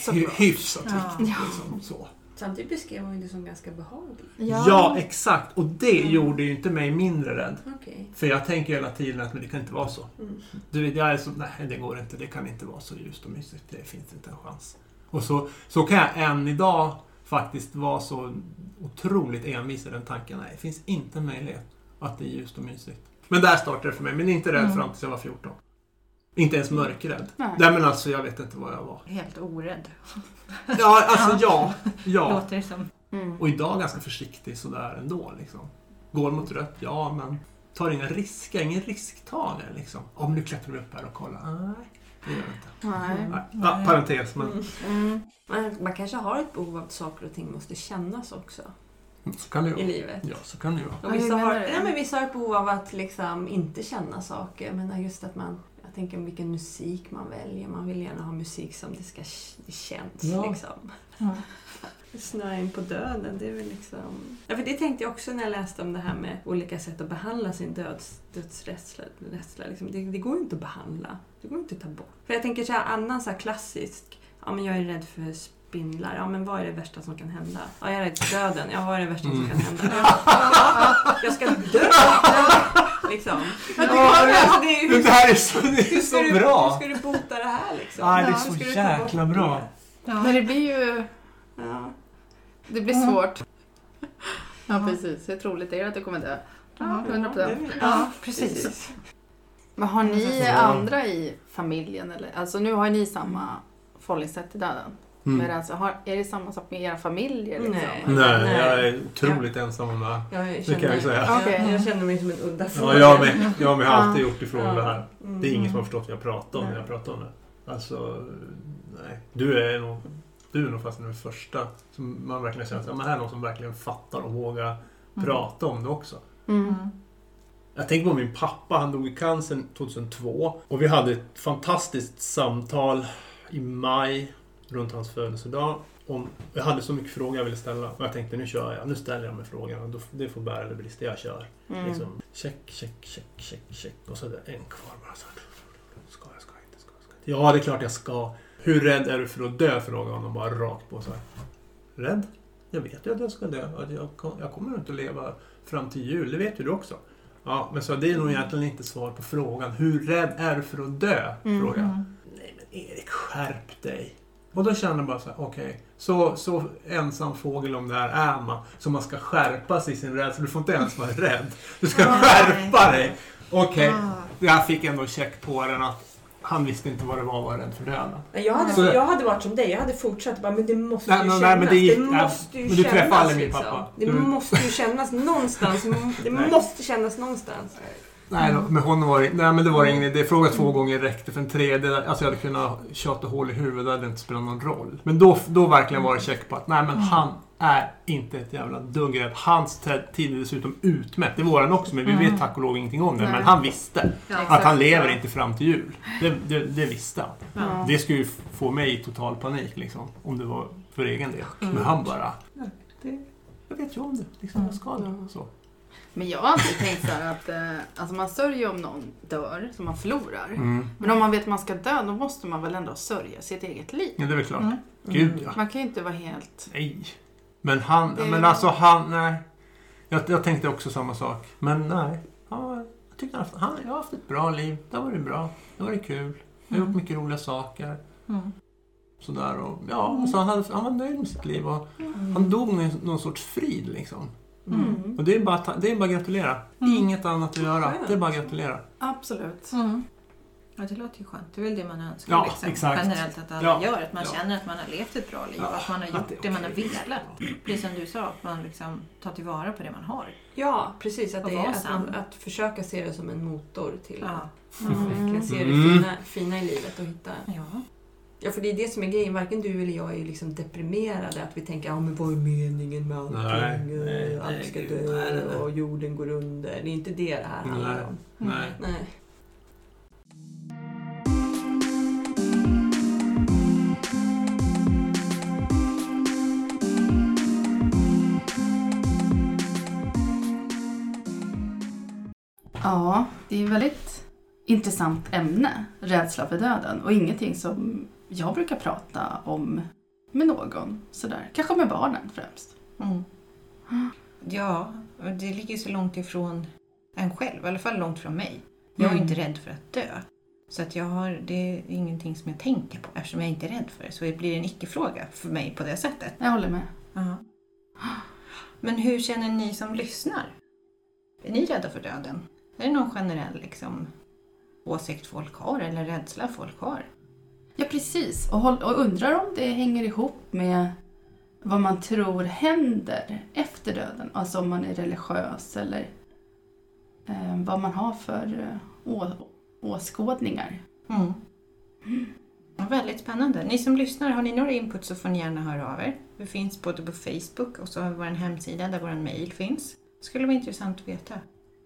S2: Så
S4: Hy- hyfsat
S2: Ja.
S4: viktigt. Liksom, så.
S3: Samtidigt beskrev hon det som ganska behagligt.
S4: Ja. exakt. Och det gjorde ju inte mig mindre rädd.
S3: Okej.
S4: För jag tänker hela tiden att men det kan inte vara så.
S3: Mm.
S4: Du vet, jag är så, nej det går inte. Det kan inte vara så ljust och mysigt. Det finns inte en chans. Och så, så kan jag än idag faktiskt vara så otroligt envis i den tanken. Nej, det finns inte en möjlighet att det är ljust och mysigt. Men där startade det för mig. Men inte rädd
S2: Mm.
S4: fram tills jag var 14. Inte ens mörkrädd.
S1: Nej.
S4: Nej men alltså jag vet inte vad jag var.
S2: Helt orädd,
S4: Ja, alltså ja. Ja.
S2: låter det som.
S1: Mm.
S4: Och idag ganska försiktig sådär ändå. Liksom. Går mot rött, ja men tar inga risker, ingen risktagare liksom. Om nu klättrar vi upp här och kollar. Nej, det gör jag inte.
S1: Nej.
S4: Nej. Ja, parentes, men
S1: Mm.
S3: Men Man kanske har ett behov av att saker och ting måste kännas också
S4: så kan det ju
S3: i
S4: vara.
S3: livet.
S4: Ja, så kan det ju vara.
S3: Och vissa, har, nej, men vissa har ett behov av att liksom inte känna saker. Menar just att man... Jag tänker vilken musik man väljer. Man vill gärna ha musik som det, ska, det känns.
S4: Ja.
S3: Liksom.
S2: Mm.
S3: Snöa in på döden, det är väl liksom... Ja, för det tänkte jag också när jag läste om det här med olika sätt att behandla sin döds, dödsrädsla. Rädsla, liksom. det, det går ju inte att behandla. Det går inte att ta bort. För jag tänker så här, annan så här klassisk, ja men jag är rädd för spindlar. Ja men vad är det värsta som kan hända? Ja, jag är rädd för döden. Ja, vad är det värsta som
S4: Mm.
S3: kan hända? Ja, jag ska dö! Liksom. Det, alltså, det är, ju-
S4: Det här är så, det är
S3: hur,
S4: så
S3: du,
S4: bra!
S3: hur ska du bota det här liksom?
S4: Ja, det är
S3: Hur
S4: så jäkla bra.
S2: Ja.
S1: Men det blir ju
S3: Ja.
S1: det blir
S2: Mm.
S1: svårt. Ja,
S2: Ja.
S1: precis. Hur troligt är det att du kommer dö?
S2: Ja,
S1: Ja, 100 procent.
S2: Ja, precis.
S1: Men har ni
S4: Ja.
S1: andra i familjen? Eller? Alltså nu har ni samma förhållningssätt till döden.
S4: Mm.
S1: Men alltså, har, är det samma sak med era familjer? Liksom?
S3: Nej.
S4: Nej, jag är otroligt ensam om det här.
S3: Jag
S4: Det kan jag säga.
S3: Jag,
S1: Okej.
S3: jag känner mig som en udda
S4: Ja, jag med. Jag med har
S1: Ja.
S4: alltid gjort ifrån
S3: Ja.
S4: det här.
S3: Mm.
S4: Det är ingen som har förstått vad jag pratar om när jag pratar om det. Alltså, nej. Du är nog, du är nog fast den första som man verkligen känner att ja, men här är någon som verkligen fattar och vågar prata om det också.
S1: Mm.
S2: Mm.
S4: Jag tänker på min pappa, han dog i cancer 2002. Och vi hade ett fantastiskt samtal i maj runt hans födelsedag. Om, jag hade så mycket frågor jag ville ställa och jag tänkte nu kör jag, nu ställer jag mig frågorna. Då- Det får bära eller brista, jag kör.
S1: Mm.
S4: Liksom, check, check, check, check, check. Och så är det en kvar bara. Så. Ska jag, ska jag inte, ska jag, ska jag. Ja, det är klart jag ska. Hur rädd är du för att dö? Frågade honom bara rakt på så här. Rädd? Jag vet ju att jag ska dö. Jag, jag kommer inte att leva fram till jul. Det vet ju du också. Ja, men så det är nog egentligen inte svar på frågan. Hur rädd är du för att dö?
S1: Mm.
S4: Frågade jag.
S2: Mm.
S4: Nej men Erik, skärp dig. Och då kände jag bara så här, okej. så, så ensam fågel om det här är man. Så man ska skärpa sig i sin rädsla. Du får inte ens vara rädd. Du ska
S2: Nej.
S4: skärpa dig. Okej,
S2: Ah.
S4: jag fick ändå check på den att han visste inte vad det var att vara rädd för döden.
S3: Jag hade,
S4: Så-
S3: jag hade varit som dig, jag hade fortsatt bara, men det måste
S4: Nej,
S3: ju
S4: men-
S3: kännas.
S4: nej, men det gick- nej,
S3: måste ju
S4: men du träffade
S3: kännas,
S4: aldrig min
S3: liksom.
S4: pappa.
S3: Det
S4: Du-
S3: måste ju kännas någonstans. Det
S4: Nej.
S3: måste kännas någonstans.
S4: Nej, då, med honom var det, nej men det var ingen idé. Fråga två gånger räckte för en tredje. Alltså jag hade kunnat tjata hål i huvudet, det hade inte spelat någon roll. Men då, då verkligen var det check på att nej men han, är inte ett jävla dugg rädd. Hans tid är dessutom utmätt. Det är våran också, men vi
S2: Mm.
S4: vet tack och lov ingenting om det. Men han visste
S3: Ja.
S4: att han lever inte fram till jul. Det, det, det visste han.
S1: Ja.
S4: Det skulle ju få mig i total panik liksom, om det var för egen del.
S3: Mm.
S4: Men han bara, jag vet ju om det. Liksom, jag ska det.
S3: Mm.
S4: Så.
S1: Men jag har alltid tänkt så här att eh, alltså man sörjer om någon dör, som man förlorar.
S4: Mm.
S1: Men om man vet att man ska dö, då måste man väl ändå sörja sitt eget liv.
S4: Ja, det är väl klart.
S2: Mm.
S4: Gud ja.
S1: Man kan ju inte vara helt...
S4: Nej. Men han,
S1: Det-
S4: men alltså han, nej. Jag, jag tänkte också samma sak. Men nej. Han, jag tyckte han, han, jag har haft ett bra liv. Det har varit bra. Det har varit kul. Jag har gjort mycket roliga saker.
S2: Mm.
S4: Sådär och, ja, alltså han, hade, han var nöjd med sitt liv och han dog med någon sorts frid liksom.
S1: Mm.
S4: Och det är bara, ta- det är bara att gratulera.
S2: Mm.
S4: Inget annat att göra.
S3: Skönt.
S4: Det är bara att gratulera.
S1: Absolut.
S2: Mm. Ja, det låter ju skönt. Det är väl det man önskar
S4: Ja,
S2: liksom.
S4: exakt.
S2: generellt att alla
S4: Ja.
S2: gör. Att man
S4: Ja.
S2: känner att man har levt ett bra liv
S4: Ja,
S2: och att man har gjort
S4: det är
S2: det, man har velat. Precis som du sa, att man liksom tar tillvara på det man har.
S3: Ja, precis. Att, det är, att, man, att försöka se det som en motor till
S2: Ja.
S3: att verkligen se det
S4: Mm.
S3: fina, fina i livet och hitta...
S2: ja.
S3: För det är det som är grejen. Varken du eller jag är ju liksom deprimerade. Att vi tänker, ja men vad är meningen med allting?
S4: Nej, nej,
S3: Allt ska dö och jorden går under. Det är inte det det här handlar
S4: Nej.
S3: om.
S4: Nej.
S3: Nej.
S1: Ja, det är ett väldigt intressant ämne, rädsla för döden. Och ingenting som jag brukar prata om med någon. Sådär. Kanske med barnen främst.
S2: Mm. Ja, det ligger så långt ifrån en själv. I alla fall långt från mig. Jag är
S1: Mm.
S2: inte rädd för att dö. Så att jag har, det är ingenting som jag tänker på eftersom jag inte är rädd för det. Så det blir en icke-fråga för mig på det sättet.
S1: Jag håller med.
S2: Ja. Men hur känner ni som lyssnar? Är ni rädda för döden? Är det någon generell liksom, åsikt folk har eller rädsla folk har?
S1: Ja, precis. Och, håll, och undrar om det hänger ihop med vad man tror händer efter döden. Alltså om man är religiös eller eh, vad man har för eh, å, åskådningar.
S2: Mm. Väldigt spännande. Ni som lyssnar, har ni några input så får ni gärna höra av er. Vi finns både på Facebook och så har vi vår hemsida där vår mail finns. Det skulle vara intressant att veta.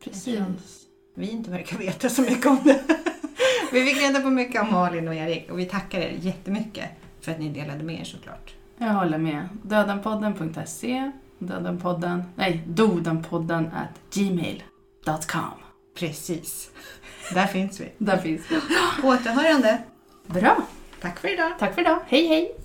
S1: Precis.
S2: Vi inte verkar veta så mycket om det. vi fick reda på mycket om Malin och Erik och vi tackar er jättemycket för att ni delade med er såklart.
S1: Jag håller med. Dödenpodden.se Dödenpodden, nej, dodenpodden at gmail.com.
S2: Precis. Där finns vi.
S1: Där finns vi.
S2: På återhörande.
S1: Bra.
S2: Tack för idag.
S1: Tack för idag. Hej hej!